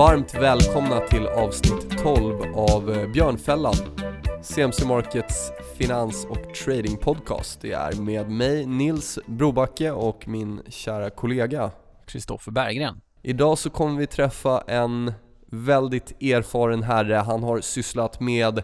Varmt välkomna till avsnitt 12 av eh, Björnfällan, CMC Markets finans och trading podcast. Det är med mig Nils Brobacke och min kära kollega Kristoffer Berggren. Idag så kommer vi träffa en väldigt erfaren herre. Han har sysslat med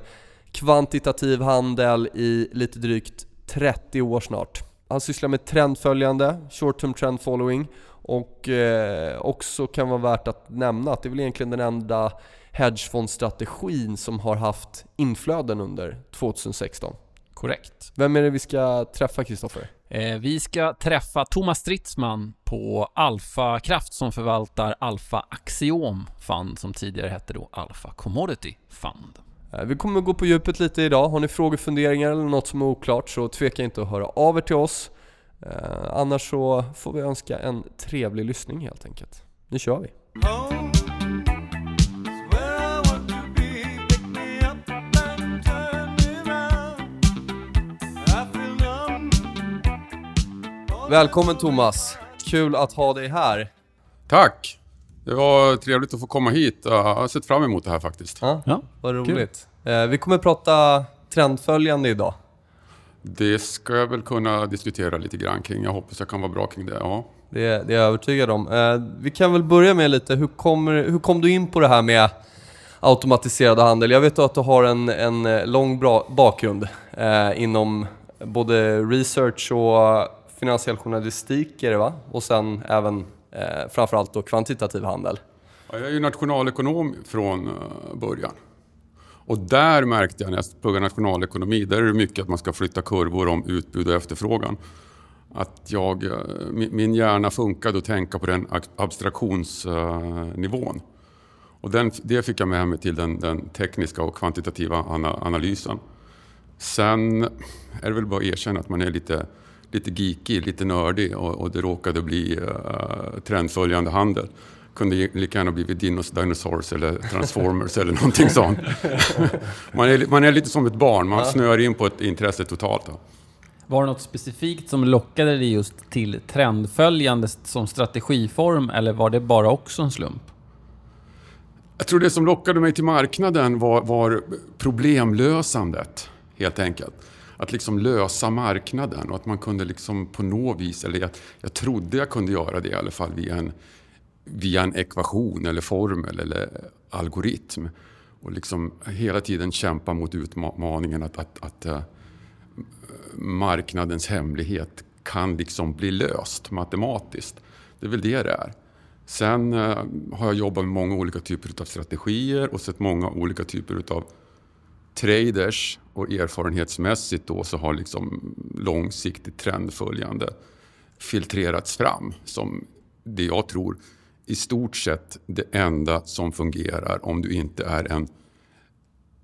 kvantitativ handel i lite drygt 30 år snart. Han sysslar med trendföljande, short term trend following och eh, också kan vara värt att nämna att det är väl egentligen den enda hedgefondstrategin som har haft inflöden under 2016. Korrekt. Vem är det vi ska träffa Kristoffer? Eh, vi ska träffa Thomas Stridsman på Alfa Kraft som förvaltar Alfa Axiom Fund som tidigare hette då Alfa Commodity Fund. Eh, vi kommer gå på djupet lite idag. Har ni frågor, funderingar eller något som är oklart så tveka inte att höra av er till oss. Eh, annars så får vi önska en trevlig lyssning helt enkelt. Nu kör vi! Välkommen Thomas! Kul att ha dig här. Tack! Det var trevligt att få komma hit. Jag har sett fram emot det här faktiskt. Ja, ja vad roligt. Eh, vi kommer prata trendföljande idag. Det ska jag väl kunna diskutera lite grann kring. Jag hoppas jag kan vara bra kring det. Ja. Det, det är jag övertygad om. Eh, vi kan väl börja med lite, hur, kommer, hur kom du in på det här med automatiserad handel? Jag vet att du har en, en eh, lång bra bakgrund eh, inom både research och finansiell journalistik är det va? Och sen även eh, framförallt då kvantitativ handel. Ja, jag är ju nationalekonom från uh, början. Och där märkte jag när jag pluggade nationalekonomi, där är det mycket att man ska flytta kurvor om utbud och efterfrågan. Att jag, eh, min hjärna funkade att tänka på den abstraktionsnivån. Och den, det fick jag med mig till den, den tekniska och kvantitativa analysen. Sen är det väl bara att erkänna att man är lite, lite geekig, lite nördig och, och det råkade bli uh, trendföljande handel kunde lika gärna blivit Dinos, Dinosaurs eller Transformers eller någonting sånt. Man är, man är lite som ett barn, man ja. snöar in på ett intresse totalt. Då. Var det något specifikt som lockade dig just till trendföljande som strategiform eller var det bara också en slump? Jag tror det som lockade mig till marknaden var, var problemlösandet, helt enkelt. Att liksom lösa marknaden och att man kunde liksom på något vis, eller jag, jag trodde jag kunde göra det i alla fall via en via en ekvation eller formel eller algoritm. Och liksom hela tiden kämpa mot utmaningen att, att, att uh, marknadens hemlighet kan liksom bli löst matematiskt. Det är väl det det är. Sen uh, har jag jobbat med många olika typer av strategier och sett många olika typer av traders och erfarenhetsmässigt då så har liksom långsiktigt trendföljande filtrerats fram som det jag tror i stort sett det enda som fungerar om du inte är en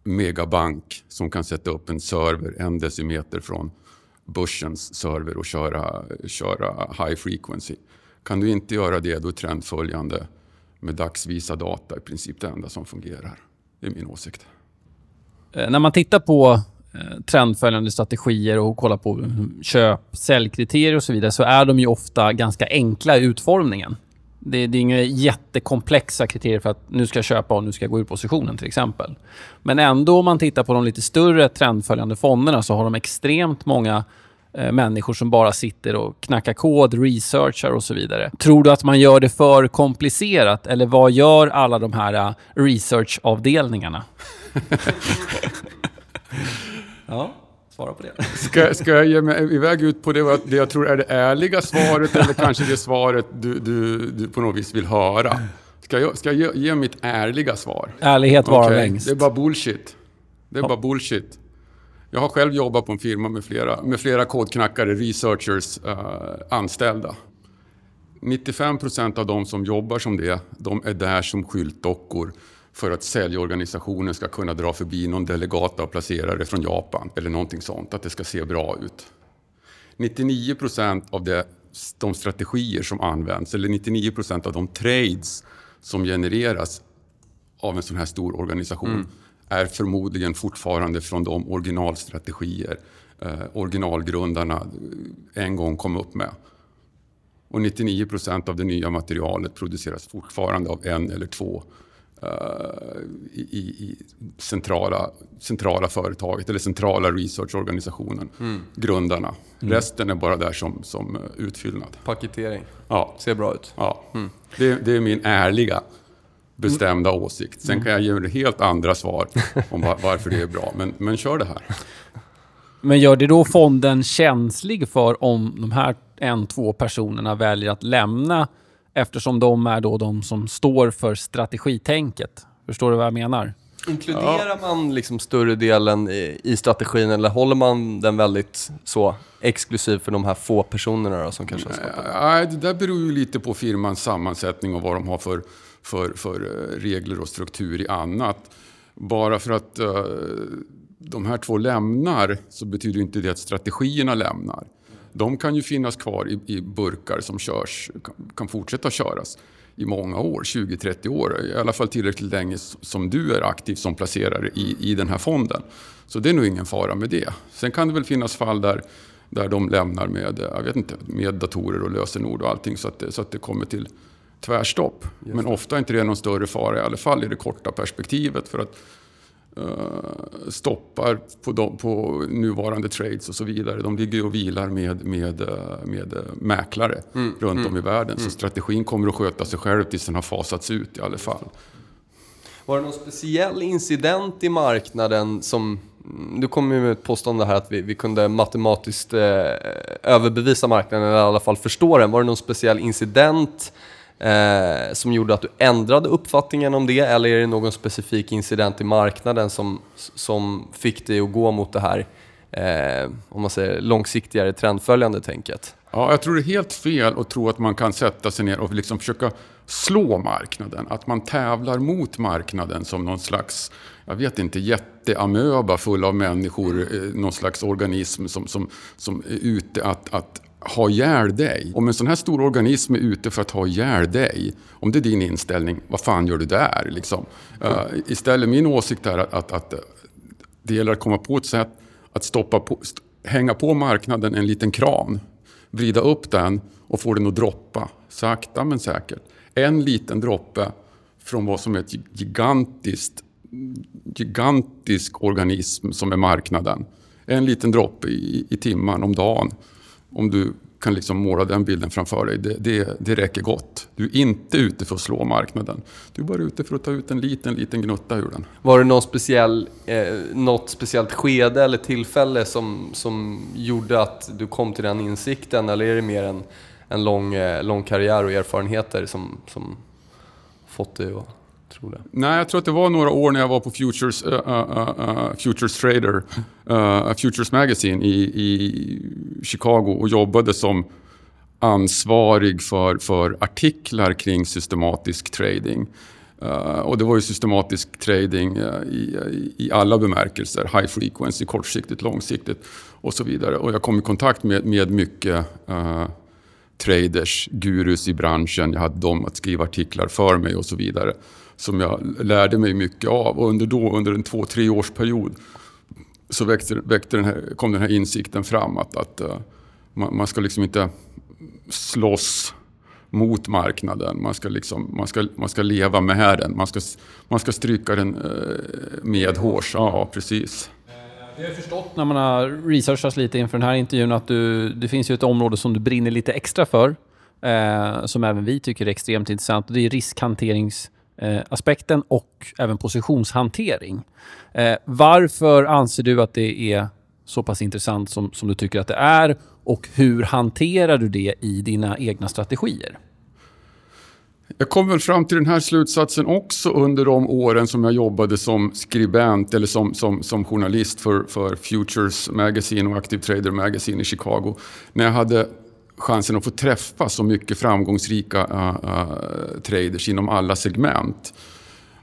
megabank som kan sätta upp en server en decimeter från börsens server och köra, köra high frequency. Kan du inte göra det, då är trendföljande med dagsvisa data i princip det enda som fungerar. Det är min åsikt. Eh, när man tittar på eh, trendföljande strategier och kollar på mm, köp, säljkriterier och så vidare så är de ju ofta ganska enkla i utformningen. Det, det är inga jättekomplexa kriterier för att nu ska jag köpa och nu ska jag gå ur positionen till exempel. Men ändå om man tittar på de lite större trendföljande fonderna så har de extremt många eh, människor som bara sitter och knackar kod, researchar och så vidare. Tror du att man gör det för komplicerat eller vad gör alla de här eh, researchavdelningarna? ja. Svara på det. Ska, ska jag ge mig iväg ut på det, det jag tror är det ärliga svaret eller kanske det svaret du, du, du på något vis vill höra? Ska jag, ska jag ge, ge mitt ärliga svar? Ärlighet varar okay. längst. Det är bara bullshit. Det är ja. bara bullshit. Jag har själv jobbat på en firma med flera, med flera kodknackare, researchers, uh, anställda. 95 procent av de som jobbar som det, de är där som skyltdockor för att säljorganisationen ska kunna dra förbi någon delegat och placerare från Japan eller någonting sånt, att det ska se bra ut. 99 procent av det, de strategier som används, eller 99 procent av de trades som genereras av en sån här stor organisation mm. är förmodligen fortfarande från de originalstrategier eh, originalgrundarna en gång kom upp med. Och 99 procent av det nya materialet produceras fortfarande av en eller två i, i, centrala, centrala företaget eller centrala researchorganisationen, mm. grundarna. Mm. Resten är bara där som, som utfyllnad. Paketering. Ja. Ser bra ut. Ja. Mm. Det, det, är min ärliga, bestämda mm. åsikt. Sen kan jag ge helt andra svar om var, varför det är bra. Men, men kör det här. Men gör det då fonden känslig för om de här en, två personerna väljer att lämna eftersom de är då de som står för strategitänket? Förstår du vad jag menar? Inkluderar ja. man liksom större delen i, i, strategin eller håller man den väldigt så exklusiv för de här få personerna då, som kanske har skapat Nej, det där beror ju lite på firmans sammansättning och vad de har för, för, för eh, regler och struktur i annat. Bara för att uh, de här två lämnar så betyder inte det att strategierna lämnar. De kan ju finnas kvar i, i burkar som körs, kan, kan fortsätta köras i många år, 20-30 år. I alla fall tillräckligt länge som du är aktiv som placerare i, i den här fonden. Så det är nog ingen fara med det. Sen kan det väl finnas fall där, där de lämnar med, jag vet inte, med datorer och lösenord och allting så att det, så att det kommer till tvärstopp. Men ofta är inte det någon större fara, i alla fall i det korta perspektivet. För att Eh, stoppar på, de, på, nuvarande trades och så vidare. De ligger och vilar med, med, eh, med eh, mäklare mm. runt mm. om i världen. Så mm. strategin kommer att sköta sig själv tills den har fasats ut i alla fall. Var det någon speciell incident i marknaden som... Du kom ju med ett påstående här att vi, vi kunde matematiskt eh, överbevisa marknaden, eller i alla fall förstå den. Var det någon speciell incident eh, som gjorde att du ändrade uppfattningen om det? Eller är det någon specifik incident i marknaden som, som fick dig att gå mot det här eh, om man säger, långsiktigare trendföljande tänket? Ja, jag tror det är helt fel att tro att man kan sätta sig ner och liksom försöka slå marknaden. Att man tävlar mot marknaden som någon slags, jag vet inte, jätteamöba full av människor, eh, någon slags organism som, som, som är ute att, att ha ihjäl dig. Om en sån här stor organism är ute för att ha ihjäl dig, om det är din inställning, vad fan gör du där? Liksom? Uh, istället, min åsikt är att, att, att det gäller att komma på ett sätt att stoppa på, st hänga på marknaden en liten kran, vrida upp den och få den att droppa, sakta men säkert. En liten droppe från vad som är ett gigantiskt, gigantisk organism som är marknaden. En liten droppe i, i timmen om dagen om du kan liksom måla den bilden framför dig, det, det, det räcker gott. Du är inte ute för att slå marknaden. Du är bara ute för att ta ut en liten, liten gnutta ur den. Var det någon speciell, eh, något speciellt skede eller tillfälle som, som gjorde att du kom till den insikten? Eller är det mer en, en lång, eh, lång karriär och erfarenheter som, som fått dig att tror det. Nej, jag tror att det var några år när jag var på Futures, uh, uh, uh, Futures Trader, eh, eh, Futures Magazine i, i Chicago och jobbade som ansvarig för, för artiklar kring systematisk trading. Uh, och det var ju systematisk trading uh, i, i, alla bemärkelser. High frequency, kortsiktigt, långsiktigt och så vidare. Och jag kom i kontakt med, med mycket uh, traders, gurus i branschen. Jag hade dem att skriva artiklar för mig och så vidare som jag lärde mig mycket av. Och under, då, under en två, tre års period så väckte, väckte den här, kom den här insikten fram att, att uh, man, man, ska liksom inte slåss mot marknaden. Man ska, liksom, man ska, man ska leva med den. Man ska, man ska stryka den uh, med hårs. Ja, precis. Eh, vi har förstått när man har researchat lite inför den här intervjun att du, det finns ju ett område som du brinner lite extra för. Eh, som även vi tycker är extremt intressant. Och det är riskhanterings Eh, Eh, aspekten och även positionshantering. Eh, varför anser du att det är så pass intressant som, som du tycker att det är och hur hanterar du det i dina egna strategier? Jag kom väl fram till den här slutsatsen också under de åren som jag jobbade som skribent eller som, som, som journalist för, för Futures Magazine och Active Trader Magazine i Chicago. När jag hade chansen att få träffa så mycket framgångsrika uh, uh, traders inom alla segment.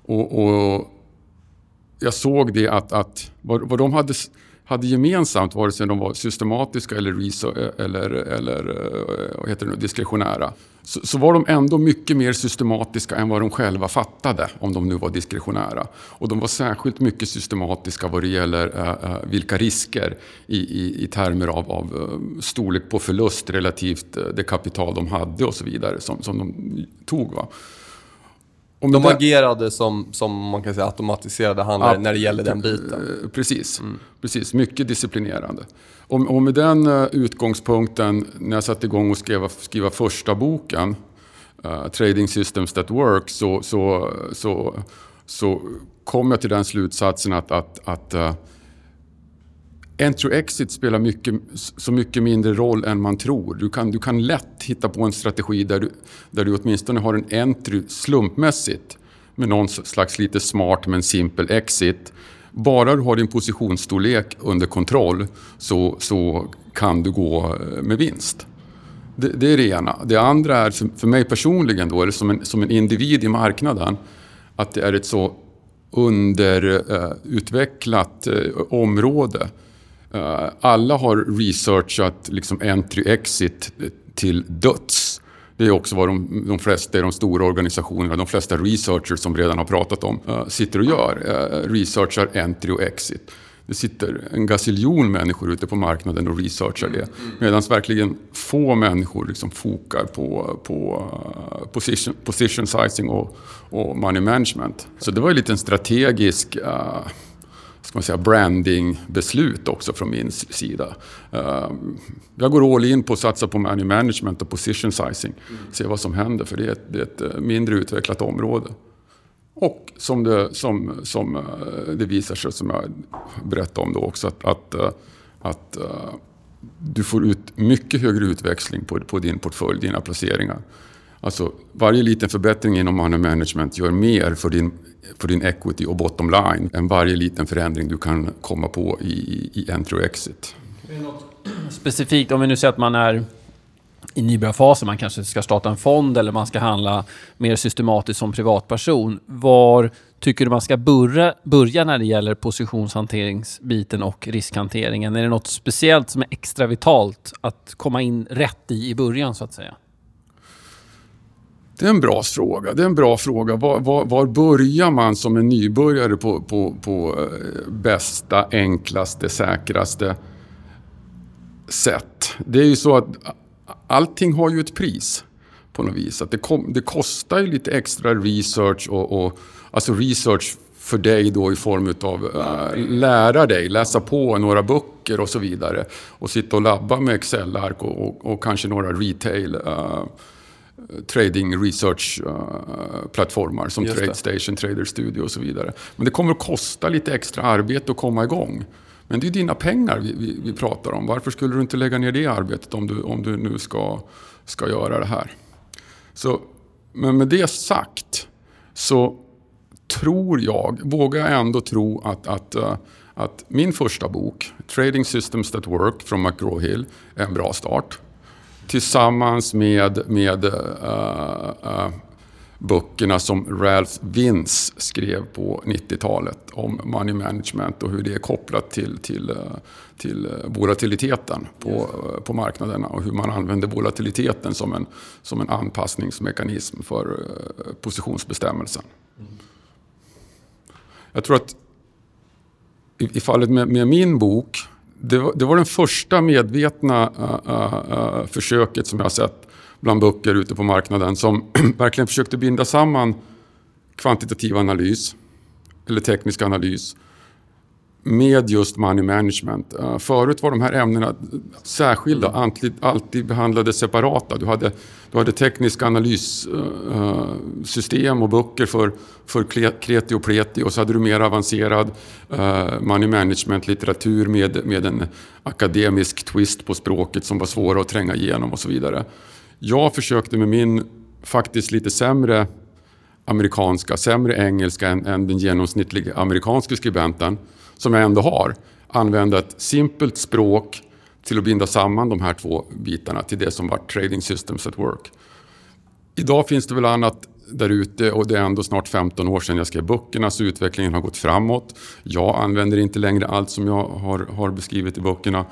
Och, och, jag såg det att, att vad, vad de hade, hade gemensamt, vare sig de var systematiska eller, eller, eller eh, vad heter det nu, diskretionära, så, så, var de ändå mycket mer systematiska än vad de själva fattade, om de nu var diskretionära. Och de var särskilt mycket systematiska vad det gäller uh, vilka risker i, i, i termer av, av storlek på förlust relativt det kapital de hade och så vidare som, som de tog. Va? Om De det- agerade som, som man kan säga automatiserade handlare Ja, när det gäller den biten. Eh, Precis, precis. Mycket disciplinerande. Och, och med den eh, utgångspunkten, när jag satte igång och skriva, skriva första boken, eh, Trading Systems That Work, så, så, så, så kom jag till den slutsatsen att, att, att uh, Entry-exit spelar mycket, så mycket mindre roll än man tror. Du kan, du kan lätt hitta på en strategi där du, där du åtminstone har en entry slumpmässigt med någon slags lite smart men simpel exit. Bara du har din positionsstorlek under kontroll så, så kan du gå eh, med vinst. Det, det är det ena. Det andra är för, för mig personligen då, eller som en, som en individ i marknaden, att det är ett så underutvecklat eh, eh, område. Eh, alla har researchat liksom entry-exit till döds. Det är också vad de, de flesta i de stora organisationerna, de flesta researchers som redan har pratat om, eh, sitter och gör. Eh, researchar entry och exit. Det sitter en gaziljon människor ute på marknaden och researchar det. Medan verkligen få människor liksom fokar på, på position, position sizing och, och money management. Så det var ju lite en strategisk uh, ska man säga, brandingbeslut också från min sida. Uh, jag går all in på att satsa på money management och position sizing. Se vad som händer, för det är ett, det är ett eh, mindre utvecklat område. Och som det, som, som eh, det visar sig, som jag berättade om då också, att, att, eh, att du får ut mycket högre utväxling på, på din portfölj, dina placeringar. Alltså, varje liten förbättring inom money management gör mer för din, för din equity och bottom line än varje liten förändring du kan komma på i, i entry och exit. Specifikt om vi nu säger att man är i nybörjarfasen, man kanske ska starta en fond eller man ska handla mer systematiskt som privatperson. Var tycker du man ska börja, börja när det gäller positionshanteringsbiten och riskhanteringen? Är det något speciellt som är extra vitalt att komma in rätt i i början så att säga? Det är en bra fråga. Det är en bra fråga. Var, var, var börjar man som en nybörjare på, på, på eh, bästa, enklaste, säkraste sätt? Det är ju så att allting har ju ett pris på något vis. Att det, kom, det kostar ju lite extra research och, och alltså research för dig då i form av äh, eh, lära dig, läsa på några böcker och så vidare. Och sitta och labba med Excel-ark och, och, och kanske några retail äh, trading research-plattformar som Just det. TradeStation, Trader Studio och så vidare. Men det kommer att kosta lite extra arbete att komma igång. Men det är dina pengar vi, vi, vi pratar om. Varför skulle du inte lägga ner det arbetet om du, om du nu ska, ska göra det här? Så, men med det sagt så tror jag, vågar jag ändå tro att, att, eh, att min första bok, Trading Systems That Work från McGraw-Hill, är en bra start tillsammans med, med uh, uh, böckerna som Ralph Vince skrev på 90-talet om money management och hur det är kopplat till, till, uh, till volatiliteten på, på marknaderna och hur man använder volatiliteten som en, som en anpassningsmekanism för positionsbestämmelsen. Jag tror att i, i fallet med, med min bok det var, det var den första medvetna uh, uh, uh, försöket som jag har sett bland böcker ute på marknaden som verkligen försökte binda samman kvantitativ analys eller teknisk analys med just money management. Eh, förut var de här ämnena särskilda, alltid, alltid behandlade separata. Du hade, du hade tekniska analyssystem eh, och böcker för, för kreti och pleti och så hade du mer avancerad eh, money management-litteratur med, med en akademisk twist på språket som var svåra att tränga igenom och så vidare. Jag försökte med min faktiskt lite sämre amerikanska, sämre engelska än, än den genomsnittliga amerikanska skribenten som jag ändå har, använda ett simpelt språk till att binda samman de här två bitarna till det som var Trading Systems at Work. Idag finns det väl annat där ute och det är ändå snart 15 år sedan jag skrev böckerna så utvecklingen har gått framåt. Jag använder inte längre allt som jag har, har beskrivit i böckerna.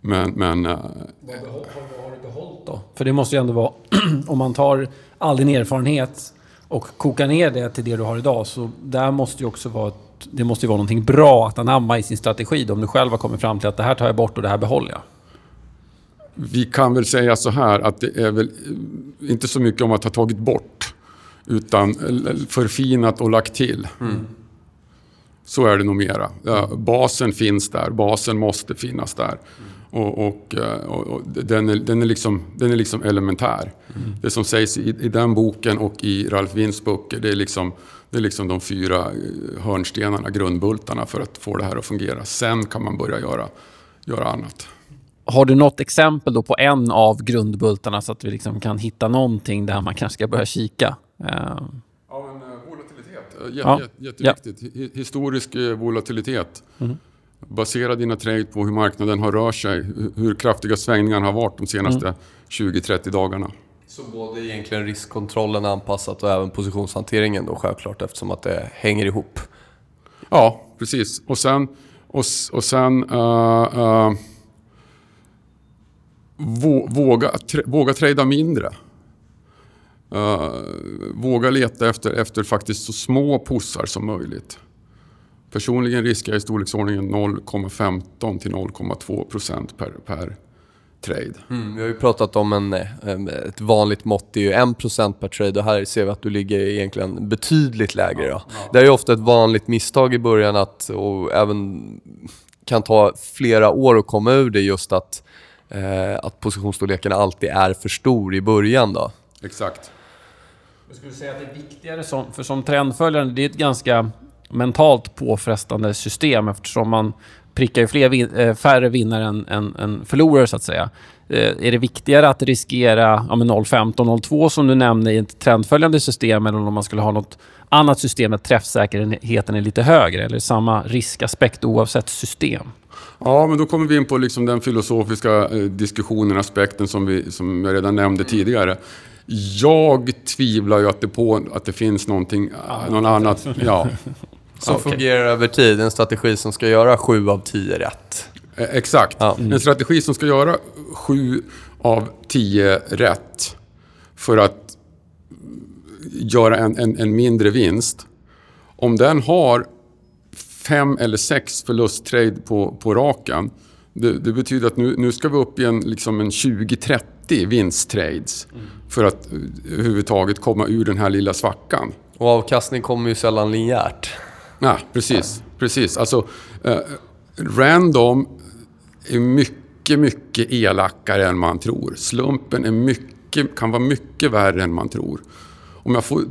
Men... men eh, vad, behåll, vad har du behållit då? För det måste ju ändå vara, om man tar all din erfarenhet och kokar ner det till det du har idag så där måste ju också vara det måste ju vara någonting bra att anamma i sin strategi då, om du själv har kommit fram till att det här tar jag bort och det här behåller jag. Vi kan väl säga så här att det är väl inte så mycket om att ha tagit bort utan förfinat och lagt till. Mm. Så är det nog mera. Basen finns där, basen måste finnas där. Och, och, och, och den, är, den, är liksom, den är liksom elementär. Mm. Det som sägs i, i, den boken och i Ralf Winds böcker, det är, liksom, det är liksom de fyra eh, hörnstenarna, grundbultarna för att få det här att fungera. Sen kan man börja göra, göra annat. Har du något exempel då på en av grundbultarna så att vi liksom kan hitta någonting där man kanske ska börja kika? Uh... Ja, men, uh, volatilitet. J ja. Jätteviktigt. Ja. Historisk volatilitet. Mm. Basera dina trade på hur marknaden har rört sig, hur kraftiga svängningarna har varit de senaste mm. 20-30 dagarna. Så både egentligen riskkontrollen anpassat och även positionshanteringen då självklart eftersom att det hänger ihop? Ja, precis. Och sen, och, och sen uh, uh, våga, våga trada mindre. Uh, våga leta efter, efter faktiskt så små pussar som möjligt. Personligen riskar jag i storleksordningen 0,15 till 0,2 procent per, per trade. Mm, vi har ju pratat om en, ett vanligt mått är ju 1 procent per trade och här ser vi att du ligger egentligen betydligt lägre. Ja, ja. Det är ju ofta ett vanligt misstag i början att, och även kan ta flera år att komma ur det just att, eh, att positionsstorleken alltid är för stor i början. Då. Exakt. Jag skulle säga att det är viktigare som, för som trendföljare, det är ett ganska mentalt påfrestande system eftersom man prickar ju fler vin äh, färre vinnare än, än, än, förlorare så att säga. Äh, är det viktigare att riskera ja, 0,15, 0,2 som du nämnde i ett trendföljande system eller om man skulle ha något annat system där träffsäkerheten är lite högre? Eller samma riskaspekt oavsett system? Ja, men då kommer vi in på liksom den filosofiska eh, diskussionen, aspekten som, vi, som jag redan nämnde tidigare. Jag tvivlar ju att det, på, att det finns någonting, någon annat. Ja. Som okay. fungerar över tid. En strategi som ska göra sju av tio rätt. Eh, exakt. Ja. Mm. En strategi som ska göra sju av tio rätt för att göra en, en, en mindre vinst. Om den har fem eller sex förlusttrade på, på raken. Det, det, betyder att nu, nu ska vi upp i en, liksom en 20-30 vinsttrades mm. för att överhuvudtaget komma ur den här lilla svackan. Och avkastning kommer ju sällan linjärt. Ja, precis. precis. Alltså, eh, random är mycket, mycket elakare än man tror. Slumpen är mycket, kan vara mycket värre än man tror. Om jag får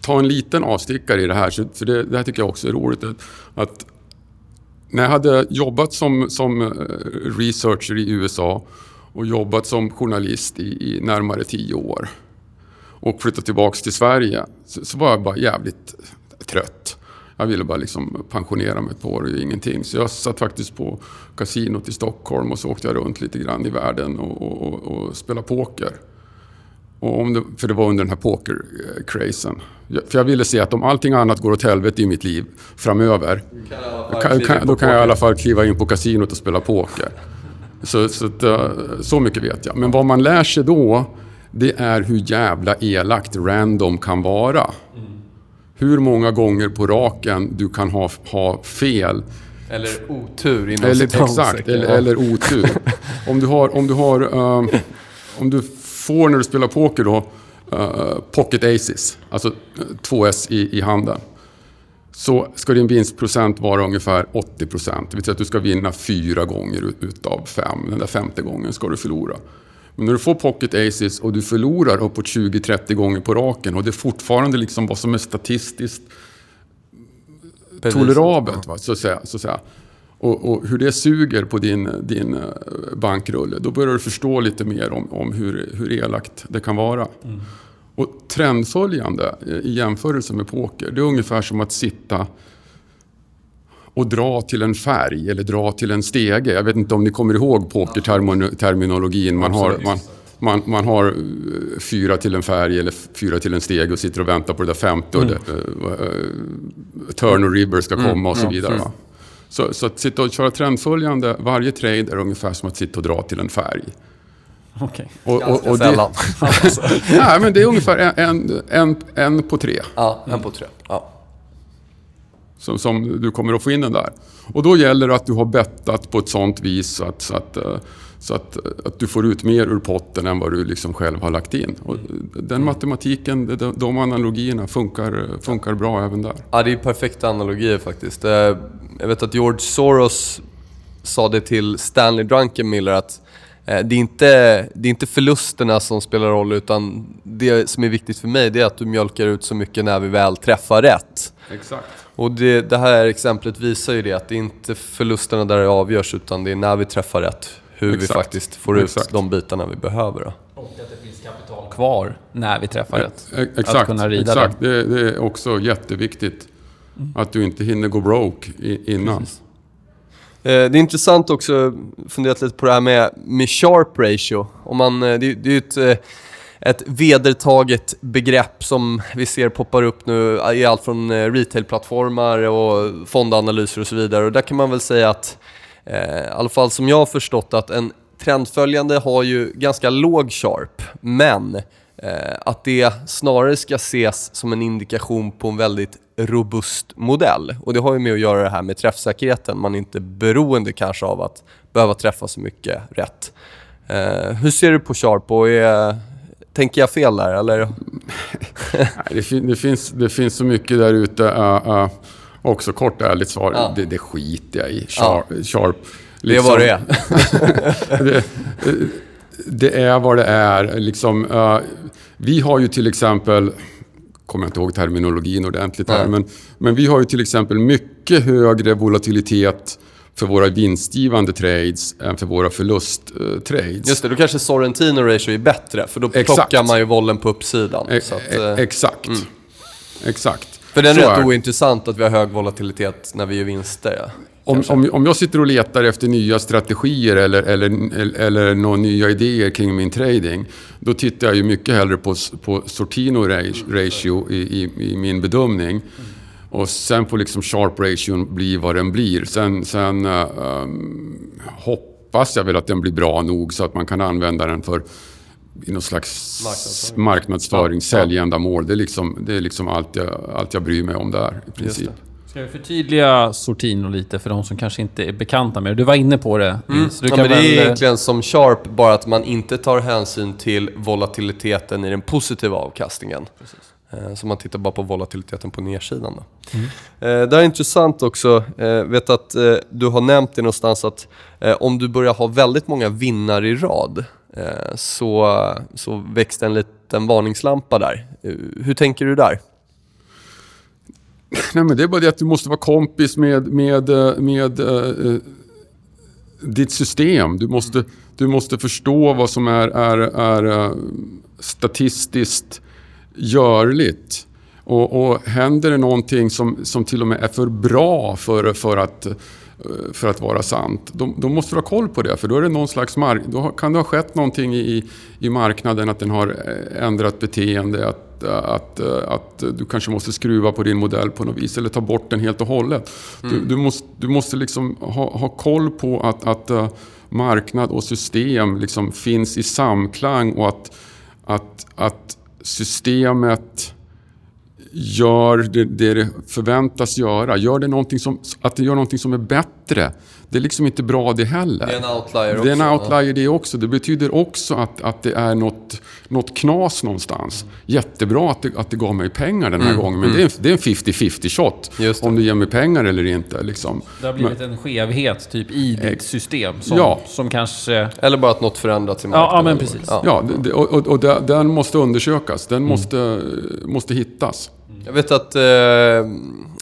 ta en liten avstickare i det här, för det, det här tycker jag också är roligt. Att när jag hade jobbat som, som eh, researcher i USA och jobbat som journalist i, i närmare tio år och flyttat tillbaka till Sverige så, så var jag bara jävligt trött. Jag ville bara liksom pensionera mig ett par år och ingenting. Så jag satt faktiskt på kasinot i Stockholm och så åkte jag runt lite grann i världen och, och, och, spelade poker. Och om det, för det var under den här poker-crazen. För jag ville se att om allting annat går åt helvete i mitt liv framöver, kan kan, då kan jag i alla fall kliva in på kasinot och spela poker. Så, så, eh, så mycket vet jag. Men vad man lär sig då, det är hur jävla elakt random kan vara hur många gånger på raken du kan ha, ha fel. Eller otur inom eller, Exakt, eller, eller, otur. om du har, om du har, um, om du får när du spelar poker då, uh, pocket aces, alltså 2S i, i handen. Så ska din vinstprocent vara ungefär 80 procent. Det vill säga att du ska vinna fyra gånger utav fem. Den där femte gången ska du förlora. Men när du får pocket aces och du förlorar uppåt 20-30 gånger på raken och det är fortfarande liksom vad som är statistiskt tolerabelt. Va? Så att säga, så att säga. Och, och, hur det suger på din, din eh, bankrulle. Då börjar du förstå lite mer om, om hur, hur elakt det kan vara. Mm. Och trendföljande eh, i jämförelse med poker, det är ungefär som att sitta och dra till en färg eller dra till en stege. Jag vet inte om ni kommer ihåg pokerterminologin. Man har, man, man, man har eh, fyra till en färg eller fyra till en steg och sitter och väntar på det där femte. Mm. Och det, uh, turn och river ska mm. komma och så vidare. Va? Så, så, att sitta och köra trendföljande, varje trade är ungefär som att sitta och dra till en färg. Okej. Okay. Och, och, och sällan. nej, men det är ungefär en, en, en på tre. Ja, en på tre. Ja. Som, som, du kommer att få in den där. Och då gäller det att du har bettat på ett sånt vis så att, så att, eh, så att, att du får ut mer ur potten än vad du liksom själv har lagt in. Och den matematiken, de, de analogierna funkar, funkar bra även där. Ja, det är perfekta analogier faktiskt. Eh, jag vet att George Soros sa det till Stanley Druckenmiller att eh, det är, inte, det är inte förlusterna som spelar roll utan det som är viktigt för mig det är att du mjölkar ut så mycket när vi väl träffar rätt. Exakt. Och det, det här exemplet visar ju det att det är inte förlusterna där det avgörs utan det är när vi träffar rätt hur Exakt. vi faktiskt får ut Exakt. de bitarna vi behöver. Då. Och att det finns kapital kvar när vi träffar rätt. E- Att Exakt, kunna rida exakt. Det, det är också jätteviktigt. Att du inte hinner gå broke i, innan. Eh, Det är intressant också, funderat lite på det här med, med sharp ratio. Om man, eh, det, det är ju ett, eh, ett vedertaget begrepp som vi ser poppar upp nu i allt från eh, retailplattformar och fondanalyser och så vidare. Och där kan man väl säga att, eh, i alla fall som jag har förstått att en trendföljande har ju ganska låg sharp, men eh, att det snarare ska ses som en indikation på en väldigt robust modell. Och det har ju med att göra det här med träffsäkerheten. Man är inte beroende kanske av att behöva träffa så mycket rätt. Eh, hur ser du på Sharp och är, tänker jag fel där eller? Nej, det, fin, det, finns, det finns så mycket där ute. Uh, uh, också kort ärligt svar, Ja. det, det skiter jag i. Sharp. sharp Det är vad det är. det, det är vad det är. Liksom, eh, vi har ju till exempel, kommer jag inte ihåg terminologin ordentligt här, men, men vi har ju till exempel mycket högre volatilitet för våra vinstgivande trades än för våra förlusttrades. Just det, då kanske Sorrentino ratio är bättre för då Exakt. plockar man ju vollen på uppsidan. E- att, e- eh, exakt. För för det är så rätt är ointressant att vi har hög volatilitet när vi gör vinster. Ja. Om, om, om jag sitter och letar efter nya strategier eller, eller, eller, några nya idéer kring min trading, då tittar jag ju mycket hellre på, på Sortino ra- ratio i, i, i min bedömning. Och sen får liksom sharp ration bli vad den blir. Sen, sen ehm, hoppas jag väl att den blir bra nog så att man kan använda den för i någon slags Marknadsföring. marknadsföring, säljändamål. Det är liksom, det är liksom allt, jag, allt jag bryr mig om där i princip. Ska vi förtydliga Sortino lite för de som kanske inte är bekanta med det? Du var inne på det. Så du Ja, kan men det är väl, egentligen som Sharp, bara att man inte tar hänsyn till volatiliteten i den positiva avkastningen. Eh, Så man tittar bara på volatiliteten på nedsidan. Då. Eh, Det är intressant också, Jag vet att eh, du har nämnt det någonstans att eh, om du börjar ha väldigt många vinnare i rad så, så väcks det en liten varningslampa där. Hur tänker du där? Nej, men det är bara det att du måste vara kompis med, med, med eh, ditt system. Du måste, du måste förstå vad som är, är, är statistiskt görligt. Och, och händer det någonting som, som till och med är för bra för, för, att, eh, för att vara sant, då, då måste du ha koll på det. För då, är det någon slags mark- då kan det ha skett någonting i, i marknaden, att den har eh, ändrat beteende, att, att, eh, att du kanske måste skruva på din modell på något vis eller ta bort den helt och hållet. Du, du måste, du måste liksom ha, ha koll på att, att marknad och system liksom finns i samklang och att, att, att systemet gör det, det det förväntas göra. Gör det någonting som, att det gör någonting som är bättre. Det är liksom inte bra det heller. Det är en outlier också. Det är en outlier det också. Det betyder också att, att det är något, något knas någonstans. Jättebra att det, att det gav mig pengar den här gången, men det är en- det är en 50-50 shot. Mm. Det. Om du ger mig pengar eller inte. Liksom. det har blivit en skevhet typ i ditt system som, Ja. som kanske... Eller bara att något förändrats i marknaden. ja, men precis. Ja. Ja, och, och, och den- den måste undersökas. Den Mm. måste, måste hittas. Jag vet att eh,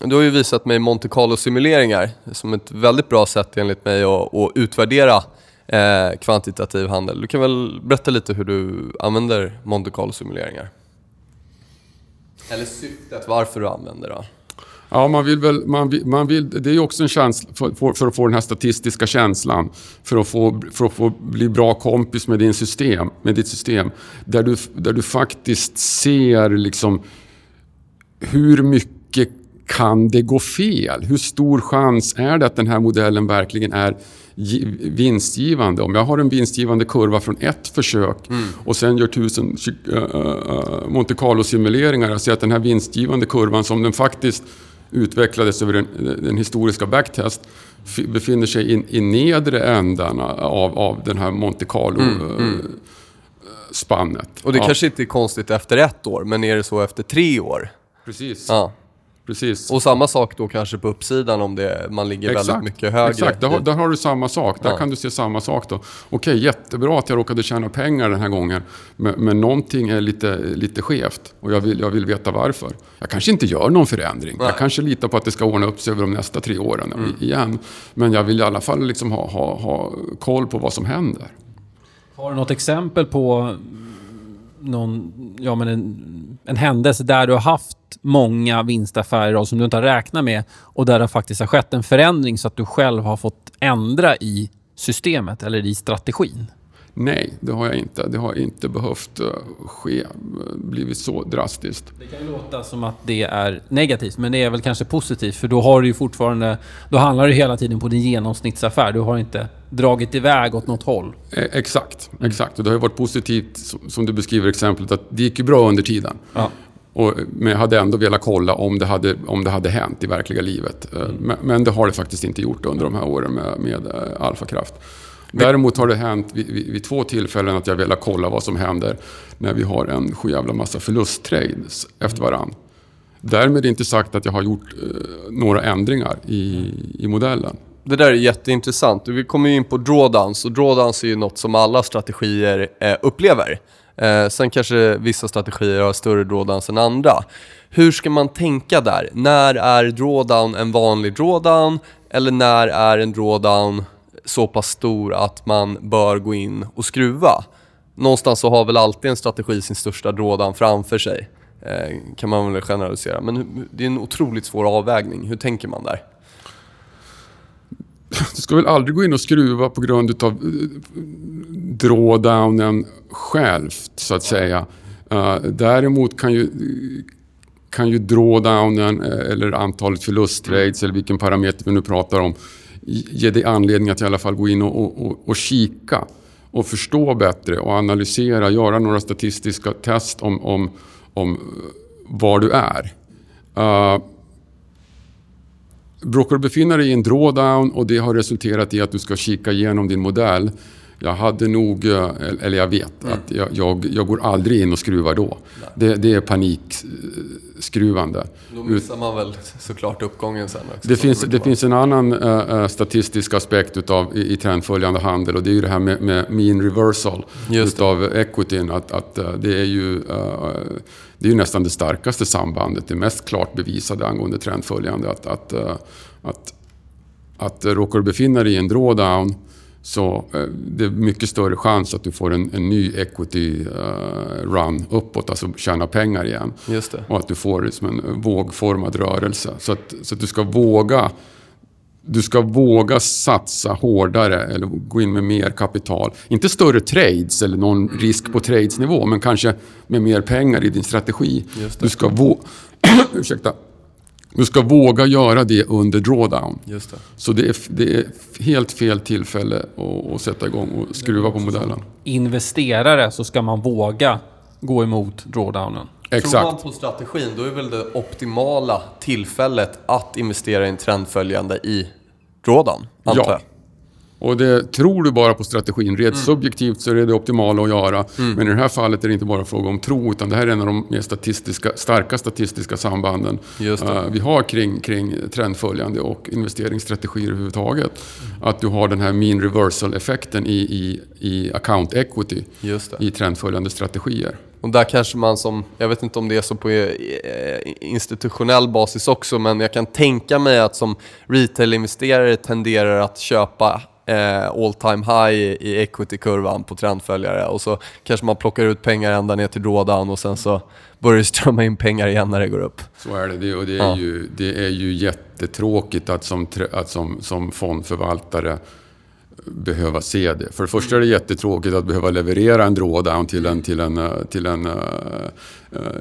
du har ju visat mig Monte Carlo-simuleringar som ett väldigt bra sätt enligt mig att, att utvärdera eh, kvantitativ handel. Du kan väl berätta lite hur du använder Monte Carlo-simuleringar? Eller syftet, varför du använder det. Ja, man vill väl, man vill, man vill, det är ju också en känsla för, för, för att få den här statistiska känslan. För att, få, för att få bli bra kompis med, din system, med ditt system. Där du, där du faktiskt ser liksom hur mycket kan det gå fel? Hur stor chans är det att den här modellen verkligen är gi- vinstgivande? Om jag har en vinstgivande kurva från ett försök och sen gör tusen uh, Monte Carlo-simuleringar och ser att den här vinstgivande kurvan som den faktiskt utvecklades över den, den historiska backtest befinner sig i, i nedre ändarna av, av den här Monte Carlo-spannet. Och det kanske inte är konstigt efter ett år, men är det så efter tre år? Precis. Ja. Precis. Och samma sak då kanske på uppsidan om det, man ligger väldigt mycket högre. Exakt, där har, där har du samma sak. Där Ja. kan du se samma sak då. Okej, jättebra att jag råkade tjäna pengar den här gången. Men, men någonting är lite, lite skevt och jag vill, jag vill veta varför. Jag kanske inte gör någon förändring. Nej. Jag kanske litar på att det ska ordna upp sig över de nästa tre åren igen. Men jag vill i alla fall liksom ha, ha, ha koll på vad som händer. Har du något exempel på någon, ja, men en, en händelse där du har haft många vinstaffärer som du inte har räknat med och där det faktiskt har skett en förändring så att du själv har fått ändra i systemet eller i strategin? Nej, det har jag inte. Det har inte behövt eh, ske, blivit så drastiskt. Det kan låta som att det är negativt, men det är väl kanske positivt för då har du ju fortfarande... Då handlar det hela tiden på din genomsnittsaffär. Du har inte dragit iväg åt något håll. Eh, Exakt, exakt. Och det har ju varit positivt, som- du beskriver exemplet, att det gick ju bra under tiden. Ja. Och, men jag hade ändå velat kolla om det hade, om det hade hänt i verkliga livet. Eh, Men, men det har det faktiskt inte gjort under de här åren med, med eh, Alfakraft. Däremot har det hänt vid, vid, vid två tillfällen att jag velat kolla vad som händer när vi har en sjujävla massa förlusttrades efter varann. Därmed inte sagt att jag har gjort eh, några ändringar i, i modellen. Det där är jätteintressant. Vi kommer ju in på drawdowns och drawdowns är ju något som alla strategier eh, upplever. Eh, sen kanske vissa strategier har större drawdowns än andra. Hur ska man tänka där? När är drawdown en vanlig drawdown? Eller när är en drawdown så pass stor att man bör gå in och skruva? Någonstans så har väl alltid en strategi sin största drawdown framför sig. Eh, kan man väl generalisera. Men det är en otroligt svår avvägning. Hur tänker man där? Du ska väl aldrig gå in och skruva på grund av eh, drawdownen självt, så att säga. Uh, däremot kan ju, kan ju drawdownen eh, eller antalet förlusttrades eller vilken parameter vi nu pratar om ge dig anledning att i alla fall gå in och, och, och, och kika och förstå bättre och analysera, göra några statistiska test om, om, om var du är. Uh, Råkar du befinna dig i en drawdown och det har resulterat i att du ska kika igenom din modell. Jag hade nog, eh, eller jag vet, att jag, jag, jag går aldrig in och skruvar då. Det, det är panikskruvande. Då missar man väl såklart uppgången sen också. Det finns, det finns en annan eh, statistisk aspekt utav, i, i trendföljande handel och det är ju det här med, med mean reversal utav equityn. Att, att det, är ju, eh, det är ju nästan det starkaste sambandet, det mest klart bevisade angående trendföljande. Att, att, eh, att, att råkar du befinna dig i en drawdown så eh, det är mycket större chans att du får en, en ny equity eh, run uppåt, alltså tjäna pengar igen. Och att du får liksom en vågformad rörelse. Så att, så att du ska våga du ska våga satsa hårdare eller gå in med mer kapital. Inte större trades eller någon risk på tradesnivå, men kanske med mer pengar i din strategi. Du ska, vå- Ursäkta. du ska våga göra det under drawdown. Just det. Så det är, det är helt fel tillfälle att, att sätta igång och skruva på modellen. Investerare så ska man våga gå emot drawdownen. Tror man Exakt. på strategin, då är väl det optimala tillfället att investera i en trendföljande i drawdown, antar Ja. jag. Och det, tror du bara på strategin, rent subjektivt så är det det optimala att göra. Men i det här fallet är det inte bara fråga om tro, utan det här är en av de mer statistiska, starka statistiska sambanden eh, vi har kring, kring trendföljande och investeringsstrategier överhuvudtaget. Att du har den här mean reversal-effekten i, i, i account equity i trendföljande strategier. Och där kanske man som, jag vet inte om det är så på eh, institutionell basis också, men jag kan tänka mig att som retail-investerare tenderar att köpa eh, all time high i, equity-kurvan på trendföljare och så kanske man plockar ut pengar ända ner till drawdown och sen så börjar det strömma in pengar igen när det går upp. Så är det. och det är, Ja. ju, det är ju jättetråkigt att som, att som, som fondförvaltare behöva se det. För det första är det jättetråkigt att behöva leverera en drawdown till en, till en, eh, till en uh,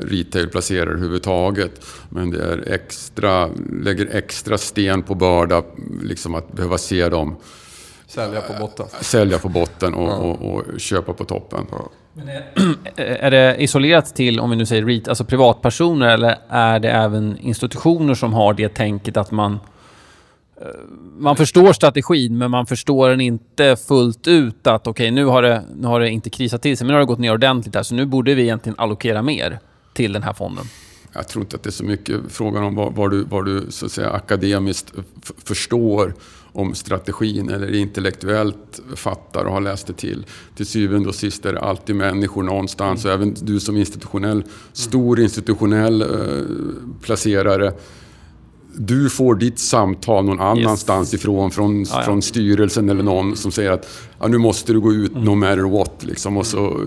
retailplacerare överhuvudtaget. Men det är extra, lägger extra sten på börda liksom att behöva se dem Sälja på botten. sälja på botten och, och, och köpa på toppen. Men är, är det isolerat till, om vi nu säger REIT, alltså privatpersoner eller är det även institutioner som har det tänket att man man förstår strategin, men man förstår den inte fullt ut att okej, okay, nu, har det, nu har det inte krisat till sig, men nu har det gått ner ordentligt här, så nu borde vi egentligen allokera mer till den här fonden. Jag tror inte att det är så mycket frågan om vad, vad du, vad du så att säga, akademiskt förstår om strategin eller intellektuellt fattar och har läst det till. Till syvende och sist är det alltid människor någonstans mm. och även du som institutionell, stor institutionell eh, placerare du får ditt samtal någon annanstans yes. ifrån, från, ja, ja. från styrelsen eller någon som säger att ja, nu måste du gå ut mm. no matter what. Liksom, och så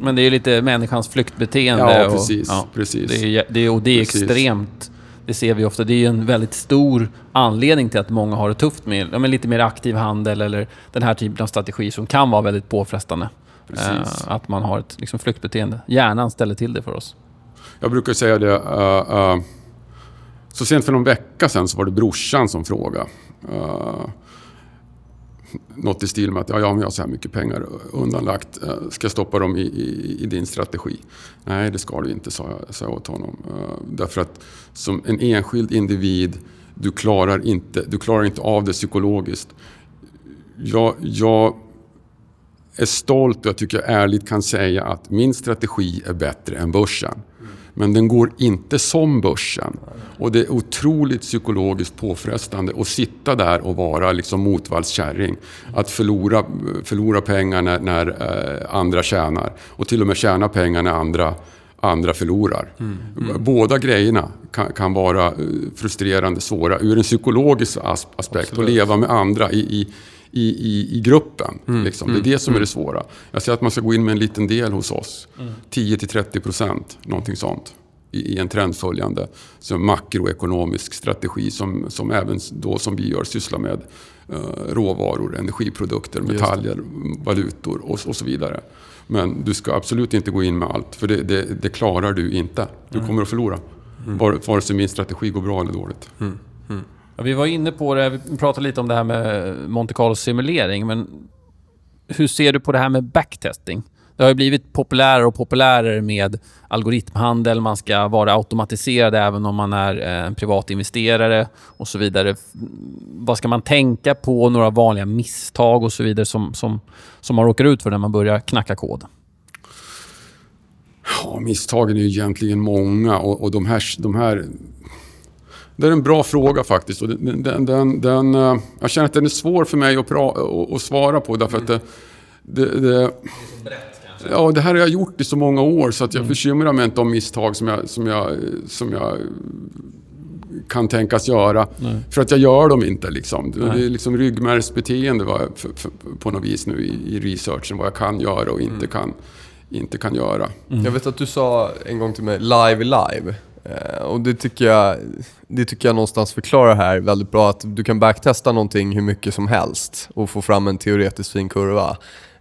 men det är lite människans flyktbeteende. Ja, precis. Och, ja, precis. Det är, det, och det är precis. extremt. Det ser vi ofta. Det är en väldigt stor anledning till att många har det tufft med ja, lite mer aktiv handel eller den här typen av strategi som kan vara väldigt påfrestande. Eh, att man har ett liksom, flyktbeteende. Hjärnan ställer till det för oss. Jag brukar säga det. Uh, uh, så sent för någon vecka sedan så var det brorsan som frågade. Uh, något i stil med att ja, jag har så här mycket pengar undanlagt. Uh, ska jag stoppa dem i, i, i, din strategi? Nej, det ska du inte, sa jag, sa jag åt honom. Uh, därför att som en enskild individ, du klarar inte, du klarar inte av det psykologiskt. Jag, jag är stolt och jag tycker jag ärligt kan säga att min strategi är bättre än börsen. Men den går inte som börsen. Och det är otroligt psykologiskt påfrestande att sitta där och vara liksom motvallskärring. Att förlora, förlora pengar när, när eh, andra tjänar. Och till och med tjäna pengar när andra, andra förlorar. Mm. Mm. Båda grejerna kan, kan, vara eh, frustrerande, svåra ur en psykologisk aspekt. Absolut. Att leva med andra i, i i, i, i gruppen. Mm. Liksom. Det är mm. det som är det mm. svåra. Jag säger att man ska gå in med en liten del hos oss. Mm. 10-30 procent, någonting sånt. I, en trendföljande så makroekonomisk strategi som, som även då som vi gör sysslar med uh, råvaror, energiprodukter, metaller, valutor och, och så vidare. Men du ska absolut inte gå in med allt, för det, det, det klarar du inte. Du kommer att förlora. Mm. Vare sig min strategi går bra eller dåligt. Mm. Mm. Ja, vi var inne på det, vi pratade lite om det här med Monte Carlo-simulering, men hur ser du på det här med backtesting? Det har ju blivit populärare och populärare med algoritmhandel. Man ska vara automatiserad även om man är eh, en privat investerare och så vidare. Vad ska man tänka på? Några vanliga misstag och så vidare som, som, som man råkar ut för när man börjar knacka kod? Ja, misstagen är ju egentligen många och, och de, här, de här det är en bra fråga faktiskt. Och den, den, den, den, eh, jag känner att den är svår för mig att, pra, att, att svara på därför att det... det, det Ja, det här har jag gjort i så många år så att jag mm. bekymrar mig inte om misstag som jag, som jag, som jag kan tänkas göra. Nej. För att jag gör dem inte. Liksom. Det är liksom ryggmärgsbeteende för, för, på något vis nu i, i researchen. Vad jag kan göra och inte, mm. kan, inte kan göra. Mm. Jag vet att du sa en gång till mig, live live. Eh, och det tycker, jag, det tycker jag någonstans förklarar här väldigt bra att du kan backtesta någonting hur mycket som helst och få fram en teoretiskt fin kurva.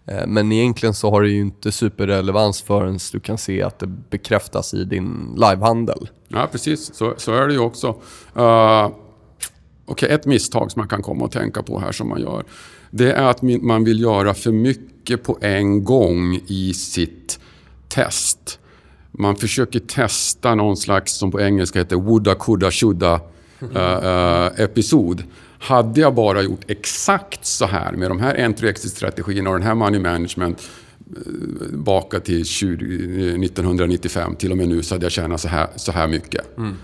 Eh, men egentligen så har det ju inte superrelevans förrän du kan se att det bekräftas i din livehandel. Ja, precis. Så, så är det ju också. Eh, uh, okay, ett misstag som man kan komma och tänka på här som man gör. Det är att man vill göra för mycket på en gång i sitt test man försöker testa någon slags, som på engelska heter woulda, coulda, shoulda uh, uh, episod. Hade jag bara gjort exakt så här med de här entry exit-strategierna och den här money management uh, baka till 20, 1995 till och med nu så hade jag tjänat så här, så här mycket. Mm.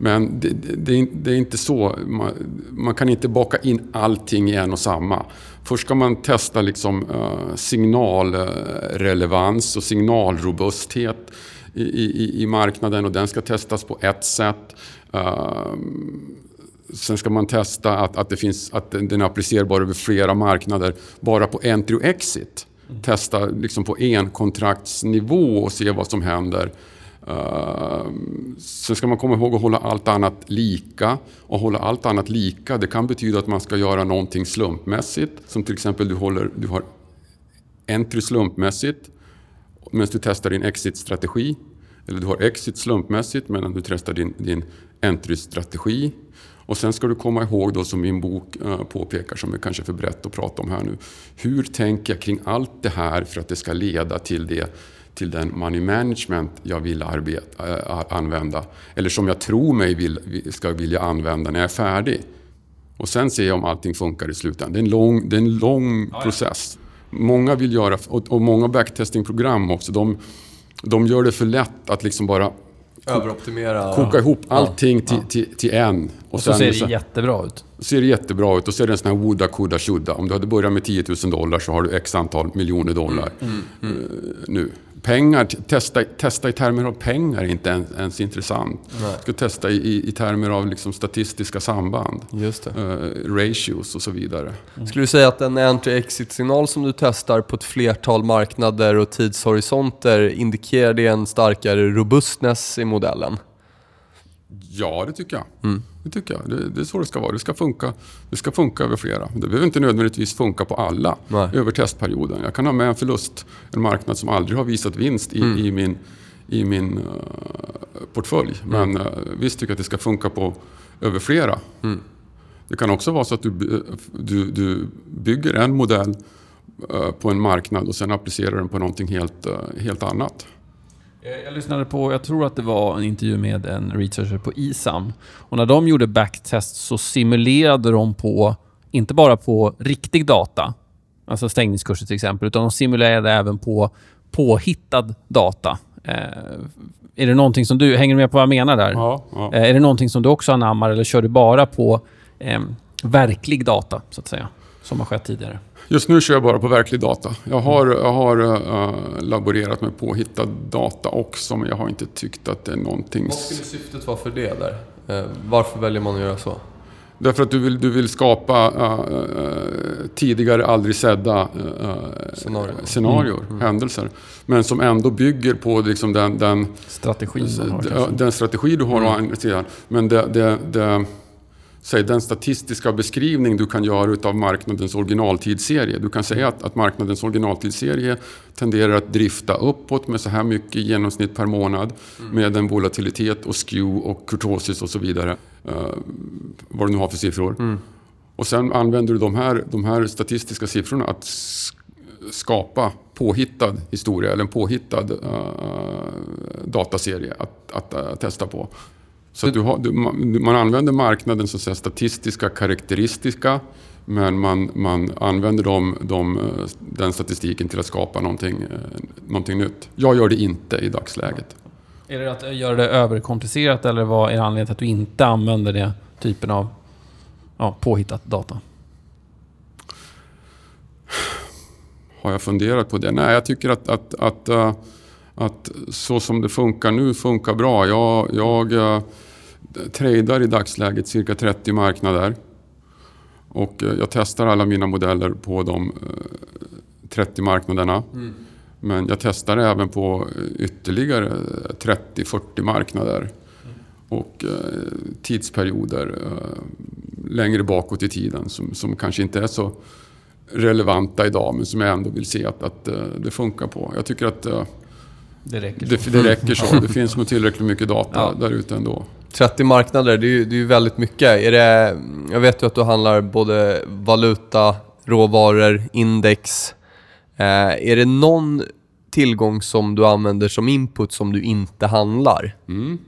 Men det, det, det, är inte så. Man, man, kan inte baka in allting i en och samma. Först ska man testa liksom, signalrelevans och signalrobusthet i, i, i marknaden och den ska testas på ett sätt. Uh, sen ska man testa att, att, det finns, att den är applicerbar över flera marknader bara på entry och exit. Mm. Testa liksom på enkontraktsnivå och se vad som händer. Uh, sen ska man komma ihåg att hålla allt annat lika. Och hålla allt annat lika det kan betyda att man ska göra någonting slumpmässigt. Som till exempel du, håller, du har entry slumpmässigt medan du testar din exit-strategi. Eller du har exit slumpmässigt medan du testar din, din entry-strategi. Och sen ska du komma ihåg då som min bok eh, påpekar, som är kanske för brett att prata om här nu. Hur tänker jag kring allt det här för att det ska leda till det till den money management jag vill arbeta, äh, använda. Eller som jag tror mig vill, ska vilja använda när jag är färdig. Och sen se om allting funkar i slutändan. Det är en lång, det är en lång ja, process. Många vill göra, och, och många backtestingprogram också, de, de gör det för lätt att liksom bara Överoptimera. Koka ihop allting ja, till, till, till, en. Och, och så sen, ser det jättebra ut. ser det jättebra ut. Och så är det en sån här woda, kuda, shudda. Om du hade börjat med 10 000 dollar så har du x antal miljoner dollar mm, mm, mm. Uh, nu pengar, testa, testa i termer av pengar är inte ens, ens intressant. Nej. Du ska testa i, i termer av liksom statistiska samband. Just. Uh, ratios och så vidare. Mm. Skulle du säga att en entry-exit-signal som du testar på ett flertal marknader och tidshorisonter indikerar det en starkare robustness i modellen? Ja, det tycker jag. Mm. Det tycker jag. Det, det, är så det ska vara. Det ska, funka, det ska funka över flera. Det behöver inte nödvändigtvis funka på alla Nej. över testperioden. Jag kan ha med en förlust, en marknad som aldrig har visat vinst i, mm. i min, i min uh, portfölj. Mm. Men uh, visst tycker jag att det ska funka på över flera. Mm. Det kan också vara så att du, du, du bygger en modell uh, på en marknad och sen applicerar den på någonting helt, helt annat. Eh, jag lyssnade på, jag tror att det var en intervju med en researcher på ISAM. Och när de gjorde backtest så simulerade de på, inte bara på riktig data, alltså stängningskurser till exempel, utan de simulerade även på påhittad data. Eh, är det någonting som du, hänger du med på vad jag menar där? Ja, ja. Eh, är det någonting som du också anammar eller kör du bara på eh, verklig data, så att säga, som har skett tidigare? Just nu kör jag bara på verklig data. Jag har, jag har uh, laborerat med påhittad data också, men jag har inte tyckt att det är någonting... Vad skulle syftet vara för det där? Uh, varför väljer man att göra så? Därför att du vill, du vill skapa uh, tidigare aldrig sedda scenarier, scenarier mm. mm. händelser. Men som ändå bygger på liksom den, den, strategi, den, den strategi du har mm. Men det, det, det säg, den statistiska beskrivning du kan göra utav marknadens originaltidsserie. Du kan säga att, att marknadens originaltidsserie tenderar att drifta uppåt med så här mycket i genomsnitt per månad mm. med en volatilitet och skew och kurtosis och så vidare. Uh, vad du nu har för siffror. Mm. Och sen använder du de här, de här statistiska siffrorna att skapa påhittad historia eller en påhittad uh, dataserie att, att uh, testa på. Så du har, du, man, använder marknaden som statistiska karaktäristika men man, man använder de, de, den statistiken till att skapa någonting, eh, någonting nytt. Jag gör det inte i dagsläget. Är det att göra det överkomplicerat eller vad är anledningen till att du inte använder den typen av ja, påhittat data? Har jag funderat på det? Nej, jag tycker att, att, att, att, eh, att så som det funkar nu funkar bra. Jag, jag eh, tradar i dagsläget cirka 30 marknader. Och eh, jag testar alla mina modeller på de 30 eh, marknaderna. Mm. Men jag testar även på eh, ytterligare 30-40 marknader. Mm. Och tidsperioder längre bakåt i tiden som, som kanske inte är så relevanta idag men som jag ändå vill se att, att det funkar på. Jag tycker att det räcker så. Det, det räcker så. Det finns nog tillräckligt mycket data ja. där ute ändå. 30 marknader, det är ju, det är väldigt mycket. Är det, jag vet ju att du handlar både valuta, råvaror, index. Eh, är det någon tillgång som du använder som input som du inte handlar? Mm.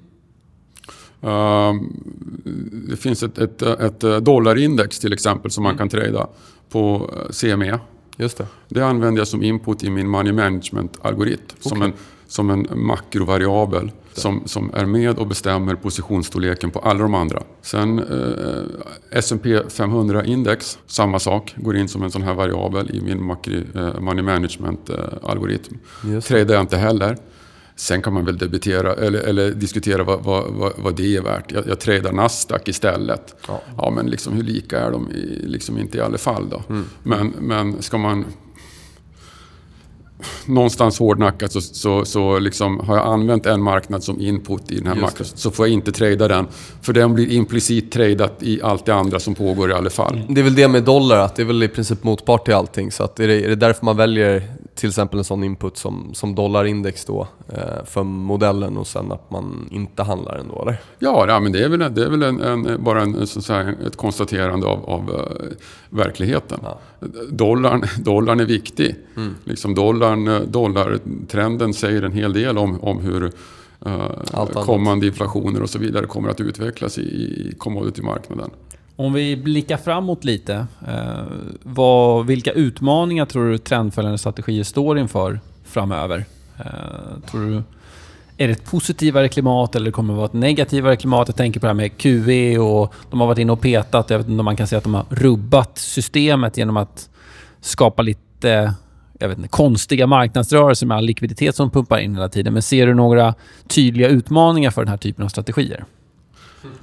Uh, det finns ett, ett, ett, dollarindex till exempel som man kan trada på CME. Just det. det använder jag som input i min money management-algoritm. Okay. Som, en, som en makrovariabel som, som är med och bestämmer positionsstorleken på alla de andra. Sen eh, S&P 500-index, samma sak, går in som en sån här variabel i min makri, eh, money management-algoritm. Eh, Tradar jag inte heller. Sen kan man väl debitera eller, eller diskutera vad, vad, vad, det är värt. Jag, jag tradar Nasdaq istället. Ja. ja men liksom, hur lika är de? I, liksom inte i alla fall då. Mm. Men, men ska man någonstans hårdnackat så, så, så liksom har jag använt en marknad som input i den här marknaden. Så får jag inte trada den. För den blir implicit tradat i allt det andra som pågår i alla fall. Det är väl det med dollar, att det är väl i princip motpart till allting. Så att är, det, är det därför man väljer till exempel en sån input som, som dollarindex då eh, för modellen och sen att man inte handlar ändå eller? Ja, ja men det är väl, det är väl en, en, bara en, så säga, ett konstaterande av, av uh, verkligheten. Ja. Dollarn, dollarn är viktig. Mm. Liksom dollarn, dollartrenden säger en hel del om, om hur uh, kommande inflationer och så vidare kommer att utvecklas i, i commodity-marknaden. Om vi blickar framåt lite. Eh, vad, vilka utmaningar tror du trendföljande strategier står inför framöver? Eh, tror du, är det ett positivare klimat eller kommer det vara ett negativare klimat? Jag tänker på det här med QE och de har varit inne och petat. Jag vet inte om man kan säga att de har rubbat systemet genom att skapa lite jag vet inte, konstiga marknadsrörelser med all likviditet som pumpar in hela tiden. Men ser du några tydliga utmaningar för den här typen av strategier?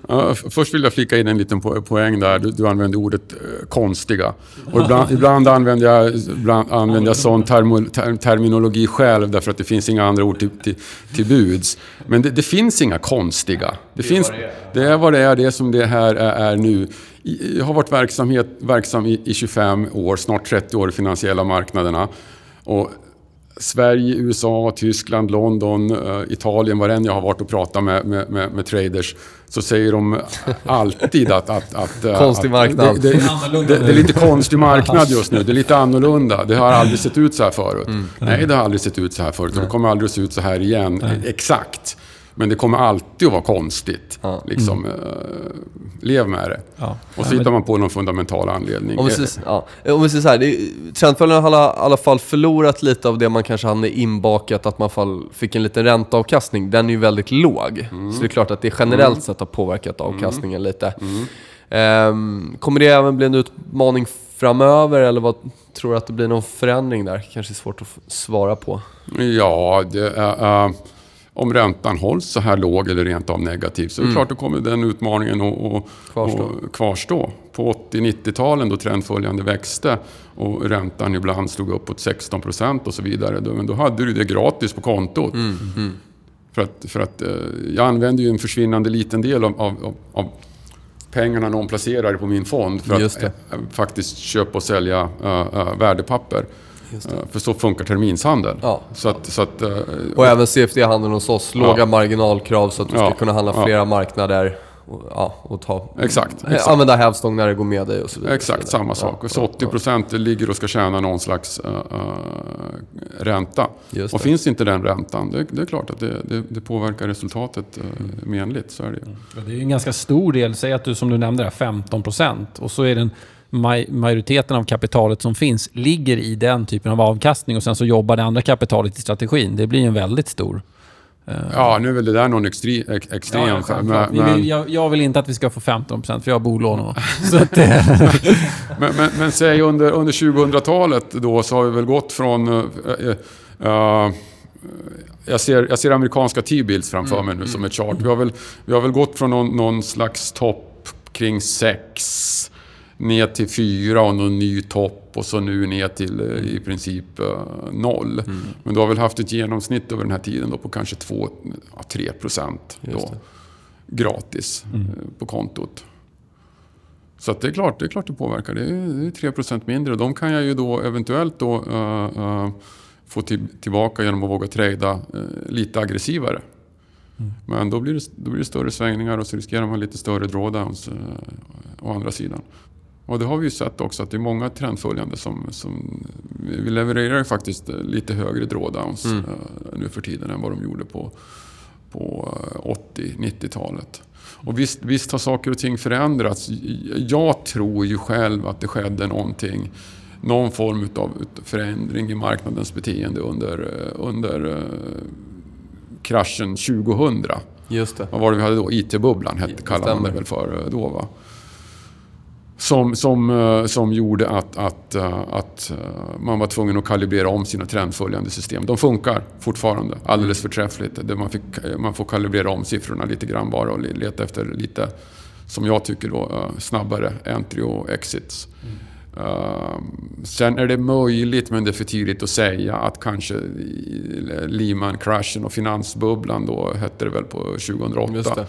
Uh, först vill jag flika in en liten poäng där. Du, du använde ordet uh, konstiga. Och ibland, ibland använder jag, ibland använder jag sån termo, ter, terminologi själv därför att det finns inga andra ord till, till, till buds. Men det, det, finns inga konstiga. Det, det, finns, det, är. det är vad det är, det är som det här är, är nu. Jag har varit verksamhet, verksam i, i 25 år, snart 30 år i finansiella marknaderna. Och Sverige, USA, Tyskland, London, uh, Italien, var än jag har varit och pratat med, med, med, med, traders, så säger de alltid att... att, att eh, konstig marknad. Det, det, det, det, är lite konstig marknad just nu. Det är lite annorlunda. Det har aldrig sett ut så här förut. Mm. Nej, det har aldrig sett ut så här förut. Och det kommer aldrig att se ut så här igen. Nej. Exakt. Men det kommer alltid att vara konstigt. Ja. Liksom, mm. uh, lev med det. Ja. Och så hittar man på någon fundamental anledning. Om vi säger, ja. Om vi säger så här, har i alla fall förlorat lite av det man kanske hade inbakat, att man fall fick en liten ränteavkastning. Den är ju väldigt låg. Mm. Så det är klart att det generellt mm. sett har påverkat mm. avkastningen lite. Um, kommer det även bli en utmaning framöver eller vad tror du att det blir någon förändring där? Kanske är svårt att svara på. Ja, det är... Uh, om räntan hålls så här låg eller rent av negativ så mm. är det klart då kommer den utmaningen att, kvarstå. Kvarstå. På 80-90-talen då trendföljande växte och räntan ibland stod uppåt 16 procent och så vidare. Då, då hade du det gratis på kontot. Mm. Mm. För att, för att eh, jag använder ju en försvinnande liten del av, av, av pengarna någon placerar på min fond för att äh, faktiskt köpa och sälja äh, äh, värdepapper. För så funkar terminshandeln. Ja. Så att, så att, och även CFD-handeln hos oss, låga ja. marginalkrav så att du ska kunna handla flera marknader och, ja, och ta, exakt, exakt. använda hävstång när det går med dig och så vidare. Exakt, samma sak. Ja, så 80% ligger och ska tjäna någon slags uh, ränta. Och finns inte den räntan, det, det är klart att det, det, det påverkar resultatet uh, menligt. Så är det. det är en ganska stor del, säg att du som du nämnde där, 15% och så är den majoriteten av kapitalet som finns ligger i den typen av avkastning och sen så jobbar det andra kapitalet i strategin. Det blir en väldigt stor... Uh... Ja, nu är väl det där någon extrem... extrem ja, ja, men, men... Jag, jag, vill inte att vi ska få 15% för jag har bolån. så att, men, men, men säg under, under 2000-talet då så har vi väl gått från... Uh, uh, jag ser, jag ser amerikanska T-bills framför mm, mig nu mm, som ett chart. Vi har väl, vi har väl gått från någon, någon slags topp kring 6 ner till fyra och någon ny topp och så nu ner till eh, i princip uh, noll. Mm. Men du har väl haft ett genomsnitt över den här tiden då på kanske 2-3 procent gratis mm. uh, på kontot. Så det är klart det, är klart det påverkar. Det är, det är 3 procent mindre och de kan jag ju då eventuellt då, uh, få till, tillbaka genom att våga trada lite aggressivare. Mm. Men då blir, det, då blir det större svängningar och så riskerar man lite större drawdowns å andra sidan. Och det har vi ju sett också att det är många trendföljande som, som vi levererar faktiskt lite högre drawdowns mm. uh, nu för tiden än vad de gjorde på, på 80-90-talet. Eh, och visst, visst har saker och ting förändrats. Jag tror ju själv att det skedde någonting någon form av förändring i marknadens beteende under, eh, under kraschen 2000. Just det. Vad var det vi hade då? IT-bubblan hette, kallade man det väl för då va? Som, som, eh, som gjorde att, att, eh, att eh, man var tvungen att kalibrera om sina trendföljande system. De funkar fortfarande alldeles förträffligt. Man, fick, man får kalibrera om siffrorna lite grann bara och leta efter lite, som jag tycker, då, snabbare entry och exits. Mm. sen är det möjligt, men det är för tidigt att säga, att kanske Lehman-kraschen och finansbubblan då hette det väl på 2008.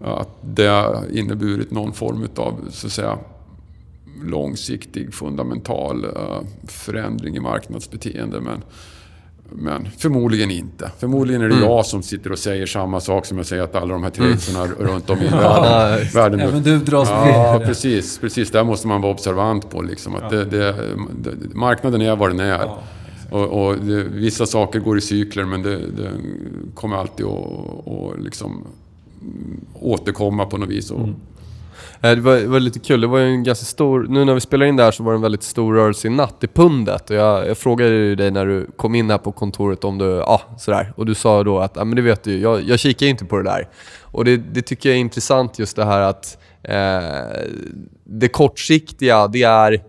Att det har inneburit någon form av så att säga, långsiktig fundamental uh, förändring i marknadsbeteende. Men, men förmodligen inte. Förmodligen är det mm. jag som sitter och säger samma sak som jag säger att alla de här traderna mm. runt om i världen... världen Även du dras med. Ja, precis. precis. Där måste man vara observant på. Liksom, att ja. det, det, marknaden är vad den är. Ja. Och, och det, vissa saker går i cykler men det, det kommer alltid att och liksom, återkomma på något vis. Och, mm. Eh, det var, det var, lite kul, det var ju en ganska stor, nu när vi spelar in det här så var det en väldigt stor rörelse i natt i pundet och jag, jag frågade ju dig när du kom in här på kontoret om du, ja sådär, och du sa då att, ja men det vet du jag, jag kikar ju inte på det där. Och det, det tycker jag är intressant just det här att eh, det kortsiktiga, det är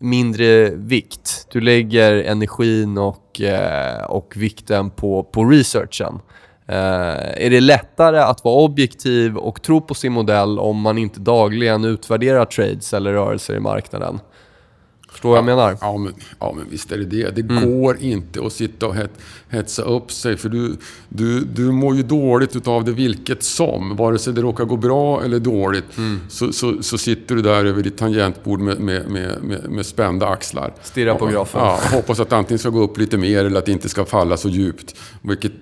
mindre vikt. Du lägger energin och, eh, och vikten på, på researchen. Eh, är det lättare att vara objektiv och tro på sin modell om man inte dagligen utvärderar trades eller rörelser i marknaden? Förstår vad jag menar? Ja men, ja, men visst är det det. Det mm. går inte att sitta och het, hetsa upp sig. För du, du, du mår ju dåligt utav det vilket som. Vare sig det råkar gå bra eller dåligt. Mm. Så, så, så, sitter du där över ditt tangentbord med, med, med, med, med spända axlar. Stirra på grafen. Ja, hoppas att det antingen ska gå upp lite mer eller att det inte ska falla så djupt. Vilket,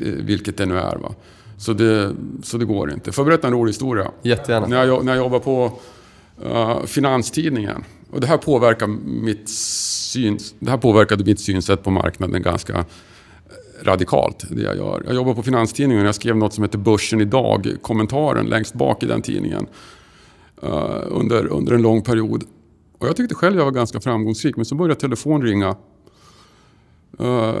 vilket det nu är. Va? Så, det, så det går inte. Får jag berätta en rolig historia? Jättegärna. När jag, när jag jobbar på uh, Finanstidningen och det här, påverkar mitt syns, det här påverkade mitt synsätt på marknaden ganska eh, radikalt. Det jag, gör. jag jobbar på Finanstidningen och jag skrev något som heter Börsen idag, kommentaren längst bak i den tidningen. Uh, under, under en lång period. Och jag tyckte själv jag var ganska framgångsrik men så började telefonen ringa. Uh,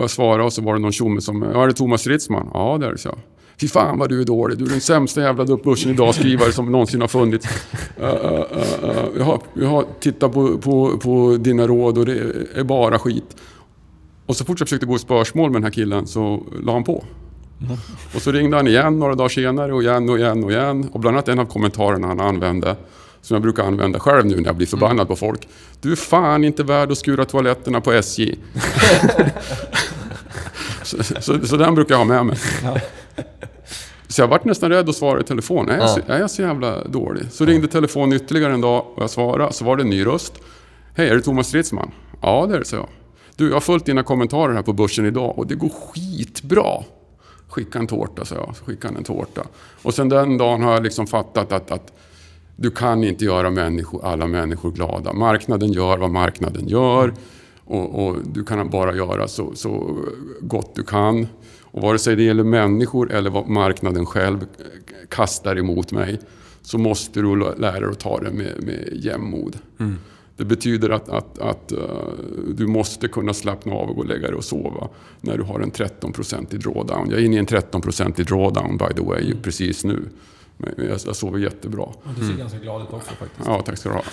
jag svarade och så var det någon tjomme som... Ja, är det Thomas Stridsman? Ja, det är det, så. Fy fan vad du är dålig. Du är den sämsta jävla Börsen idag-skrivare som någonsin har funnits. Uh, uh, uh, jag, har, jag har tittat på, på, på dina råd och det är bara skit. Och så fort jag försökte gå i spörsmål med den här killen så la han på. Och så ringde han igen några dagar senare och igen och igen och igen. Och bland annat en av kommentarerna han använde, som jag brukar använda själv nu när jag blir förbannad på folk. Du är fan inte värd att skura toaletterna på SJ. så, så, så, den brukar jag ha med mig. Så jag vart nästan rädd att svara i telefon. Är jag, så, är jag så jävla dålig? Så ringde telefonen ytterligare en dag och jag svarade. Så var det en ny röst. Hej, är det Thomas Stridsman? Ja, det är det, så jag. Du, jag har följt dina kommentarer här på börsen idag och det går skitbra. Skicka en tårta, sa jag. Han en tårta. Och sen den dagen har jag liksom fattat att, att du kan inte göra människor, alla människor glada. Marknaden gör vad marknaden gör. Och, och, du kan bara göra så, så gott du kan. Och vare sig det gäller människor eller vad marknaden själv kastar emot mig så måste du lära dig att ta det med, med jämnmod. Mm. Det betyder att, att, att uh, du måste kunna slappna av och gå och lägga dig och sova när du har en 13-procentig drawdown. Jag är inne i en 13-procentig drawdown by the way mm. precis nu. Men jag, jag sover jättebra. du ser mm. ganska glad ut också faktiskt. Ja, tack ska du ha.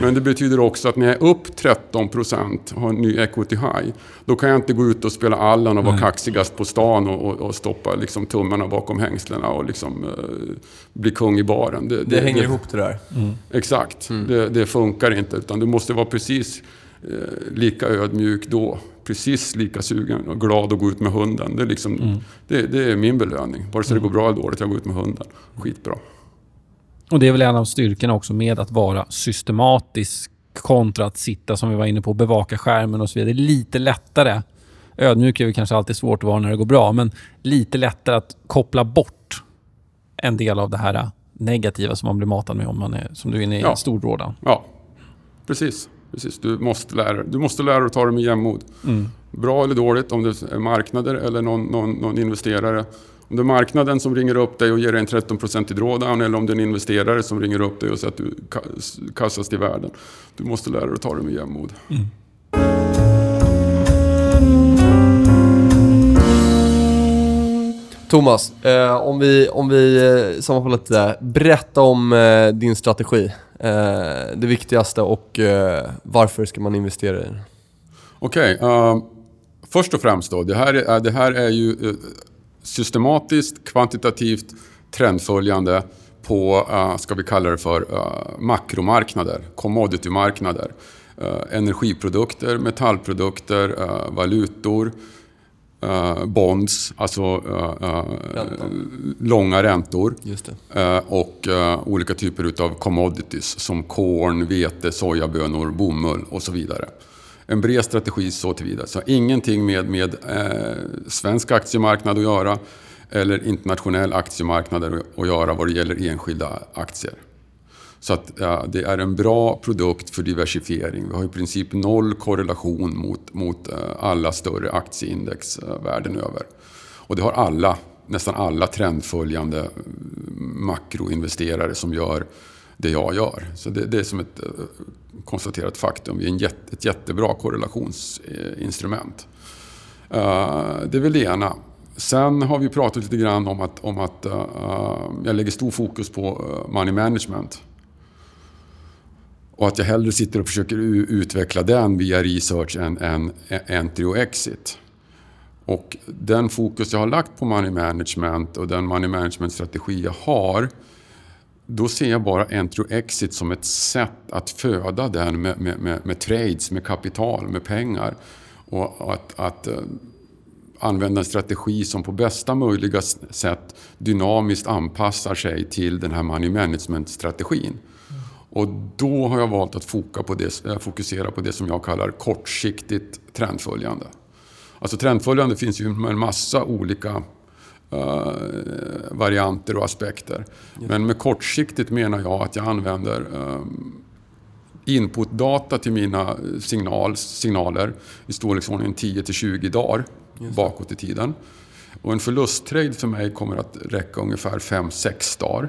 Men det betyder också att när jag är upp 13 procent och har en ny equity high, då kan jag inte gå ut och spela Allan och vara Nej. kaxigast på stan och, och, och stoppa liksom tummarna bakom hängslena och liksom, uh, bli kung i baren. Det, det, det hänger det, ihop det där. Mm. Exakt. Mm. Det, det funkar inte, utan du måste vara precis uh, lika ödmjuk då precis lika sugen och glad att gå ut med hunden. Det är, liksom, mm. det, det, är min belöning. Vare sig det går bra eller dåligt, jag går ut med hunden. Skitbra. Och det är väl en av styrkorna också med att vara systematisk kontra att sitta, som vi var inne på, bevaka skärmen och så vidare. Det är lite lättare. Ödmjuk är väl kanske alltid svårt att vara när det går bra, men lite lättare att koppla bort en del av det här negativa som man blir matad med om man är, som du är inne i, ja. stordrådan. Ja, precis. Precis, du måste lära, du måste lära dig att ta det med jämnmod. Mm. Bra eller dåligt, om det är marknader eller någon, någon, någon, investerare. Om det är marknaden som ringer upp dig och ger dig en 13% i drawdown eller om det är en investerare som ringer upp dig och säger att du kastas till världen. Du måste lära dig att ta det med jämnmod. Mm. Thomas, eh, om vi, om vi eh, sammanfattar lite där. Berätta om eh, din strategi. Eh, det viktigaste och eh, varför ska man investera i den? Okej, okay, uh, först och främst då. Det här är, eh, det här är ju uh, systematiskt, kvantitativt trendföljande på, uh, ska vi kalla det för, uh, makromarknader, commoditymarknader. Uh, energiprodukter, metallprodukter, valutor, uh, bonds, alltså uh, långa räntor. och olika typer av commodities som korn, vete, sojabönor, bomull och så vidare. En bred strategi så tillvida. Så ingenting med, med svensk aktiemarknad att göra eller internationell aktiemarknad att göra vad det gäller enskilda aktier. Så att ja, det är en bra produkt för diversifiering. Vi har i princip noll korrelation mot, mot eh, alla större aktieindex eh, världen över. Och det har alla, nästan alla trendföljande mm, makroinvesterare som gör det jag gör. Så det, det är som ett eh, konstaterat faktum. Vi är en jätte, ett jättebra korrelationsinstrument. Det är väl det ena. Sen har vi pratat lite grann om att, om att uh, jag lägger stor fokus på money management. Och att jag hellre sitter och försöker utveckla den via research än, än entry och exit. Och den fokus jag har lagt på money management och den money management-strategi jag har då ser jag bara entry och exit som ett sätt att föda den med, med, med, med trades, med kapital, med pengar. Och att, att eh, använda en strategi som på bästa möjliga sätt dynamiskt anpassar sig till den här money management-strategin. Och då har jag valt att eh, fokusera på det som jag kallar kortsiktigt trendföljande. Alltså trendföljande finns ju en massa olika uh, varianter och aspekter. Ja. Men med kortsiktigt menar jag att jag använder um, inputdata till mina signal, signaler i storleksordningen 10 20 dagar bakåt i tiden. Och en förlusttrade för mig kommer att räcka ungefär 5-6 dagar.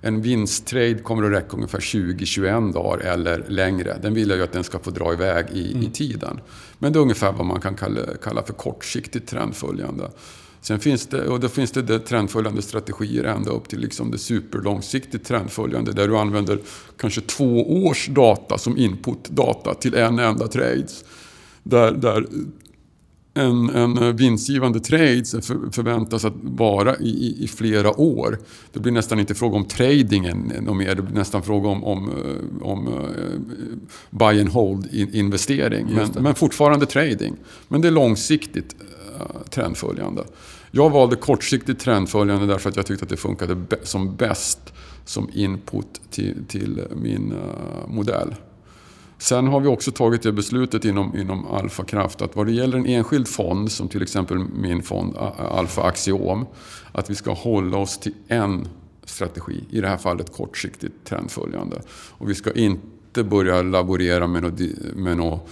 En vinsttrade kommer att räcka ungefär 20-21 dagar eller längre. Den vill jag ju att den ska få dra iväg i, mm. i tiden. Men det är ungefär vad man kan kalla, kalla för kortsiktigt trendföljande. Sen finns det, och då finns det, det trendföljande strategier ända upp till liksom det superlångsiktigt trendföljande där du använder kanske två års data som inputdata till en enda trade. Där, där en, en vinstgivande trade för, förväntas att vara i, i, flera år. Det blir nästan inte fråga om trading mer, det blir nästan fråga om, om, eh, om uh, buy and hold investering. Men, men, fortfarande trading. Men det är långsiktigt trendföljande. Jag valde kortsiktigt trendföljande därför att jag tyckte att det funkade som bäst som input till, till min modell. Sen har vi också tagit det beslutet inom, inom Alfa Kraft att vad det gäller en enskild fond, som till exempel min fond Alfa Axiom, att vi ska hålla oss till en strategi, i det här fallet kortsiktigt trendföljande. Och vi ska inte börja laborera med några med något,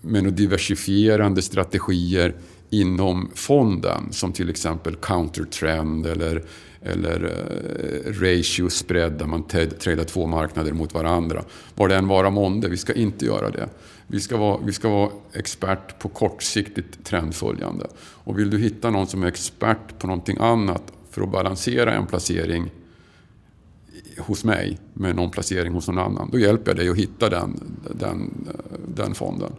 med något diversifierande strategier inom fonden som till exempel countertrend eller eller eh, ratio spread där man tradar två marknader mot varandra. Vad det än vara månde, vi ska inte göra det. Vi ska, vara, vi ska vara expert på kortsiktigt trendföljande. Och vill du hitta någon som är expert på någonting annat för att balansera en placering hos mig med någon placering hos någon annan, då hjälper jag dig att hitta den, den, den fonden.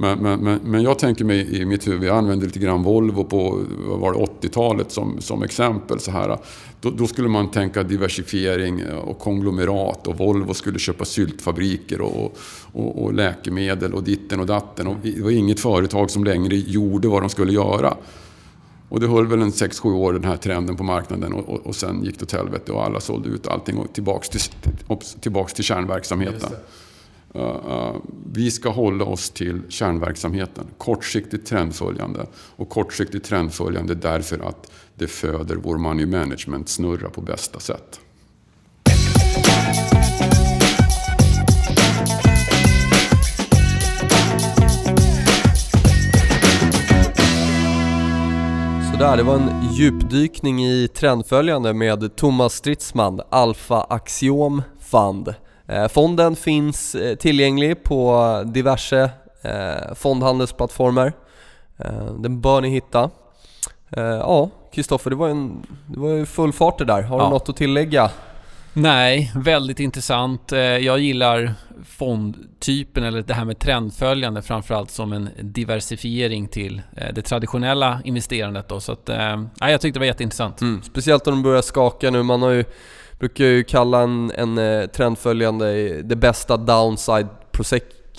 Men, men, men, jag tänker mig i mitt huvud, jag använder lite grann Volvo på 80-talet som, som exempel. Så här, då, då, skulle man tänka diversifiering och konglomerat och Volvo skulle köpa syltfabriker och, och, och läkemedel och ditten och datten. Och det var inget företag som längre gjorde vad de skulle göra. Och det höll väl en 6-7 år den här trenden på marknaden och, och, och sen gick det åt helvete och alla sålde ut allting och tillbaks till, tillbaks till kärnverksamheten. Eh, eh, vi ska hålla oss till kärnverksamheten. Kortsiktigt trendföljande. Och kortsiktigt trendföljande därför att det föder vår money management-snurra på bästa sätt. Sådär, det var en djupdykning i trendföljande med Thomas Stridsman, Alfa Axiom Fund. Eh, fonden finns eh, tillgänglig på diverse eh, fondhandelsplattformar. Den bör ni hitta. Ja, Kristoffer, det var, en, det var ju full fart det där. Har ja. du något att tillägga? Nej, väldigt intressant. Jag gillar fondtypen, eller det här med trendföljande, framförallt som en diversifiering till det traditionella investerandet. Då. Så att, ja, jag tyckte det var jätteintressant. Mm, speciellt om de börjar skaka nu. Man har ju brukar ju kalla en, en eh, trendföljande det bästa downside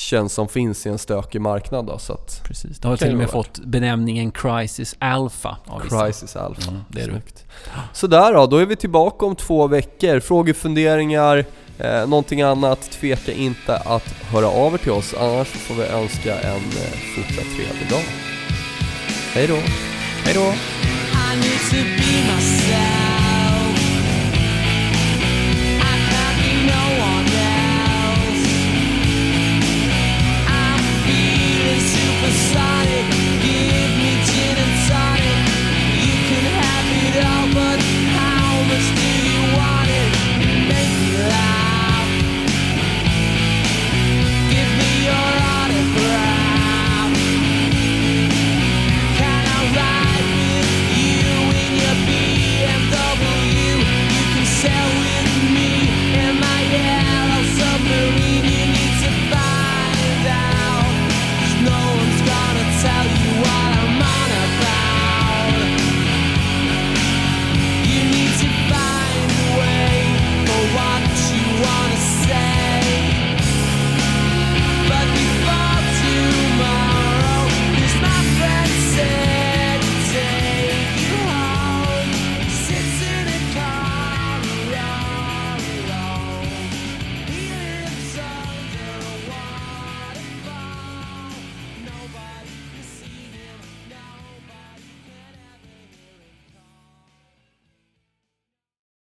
känns som finns i en stökig marknad då, så att Precis. Det har till och med fått benämningen Crisis Alpha. Crisis Alpha. Mm, det är det. Snyggt. Sådär då, då är vi tillbaka om två veckor. Frågor, funderingar, eh, någonting annat, tveka inte att höra av er till oss. Annars får vi önska en eh, fortsatt trevlig dag. Hej då! Hej då! I need to be myself.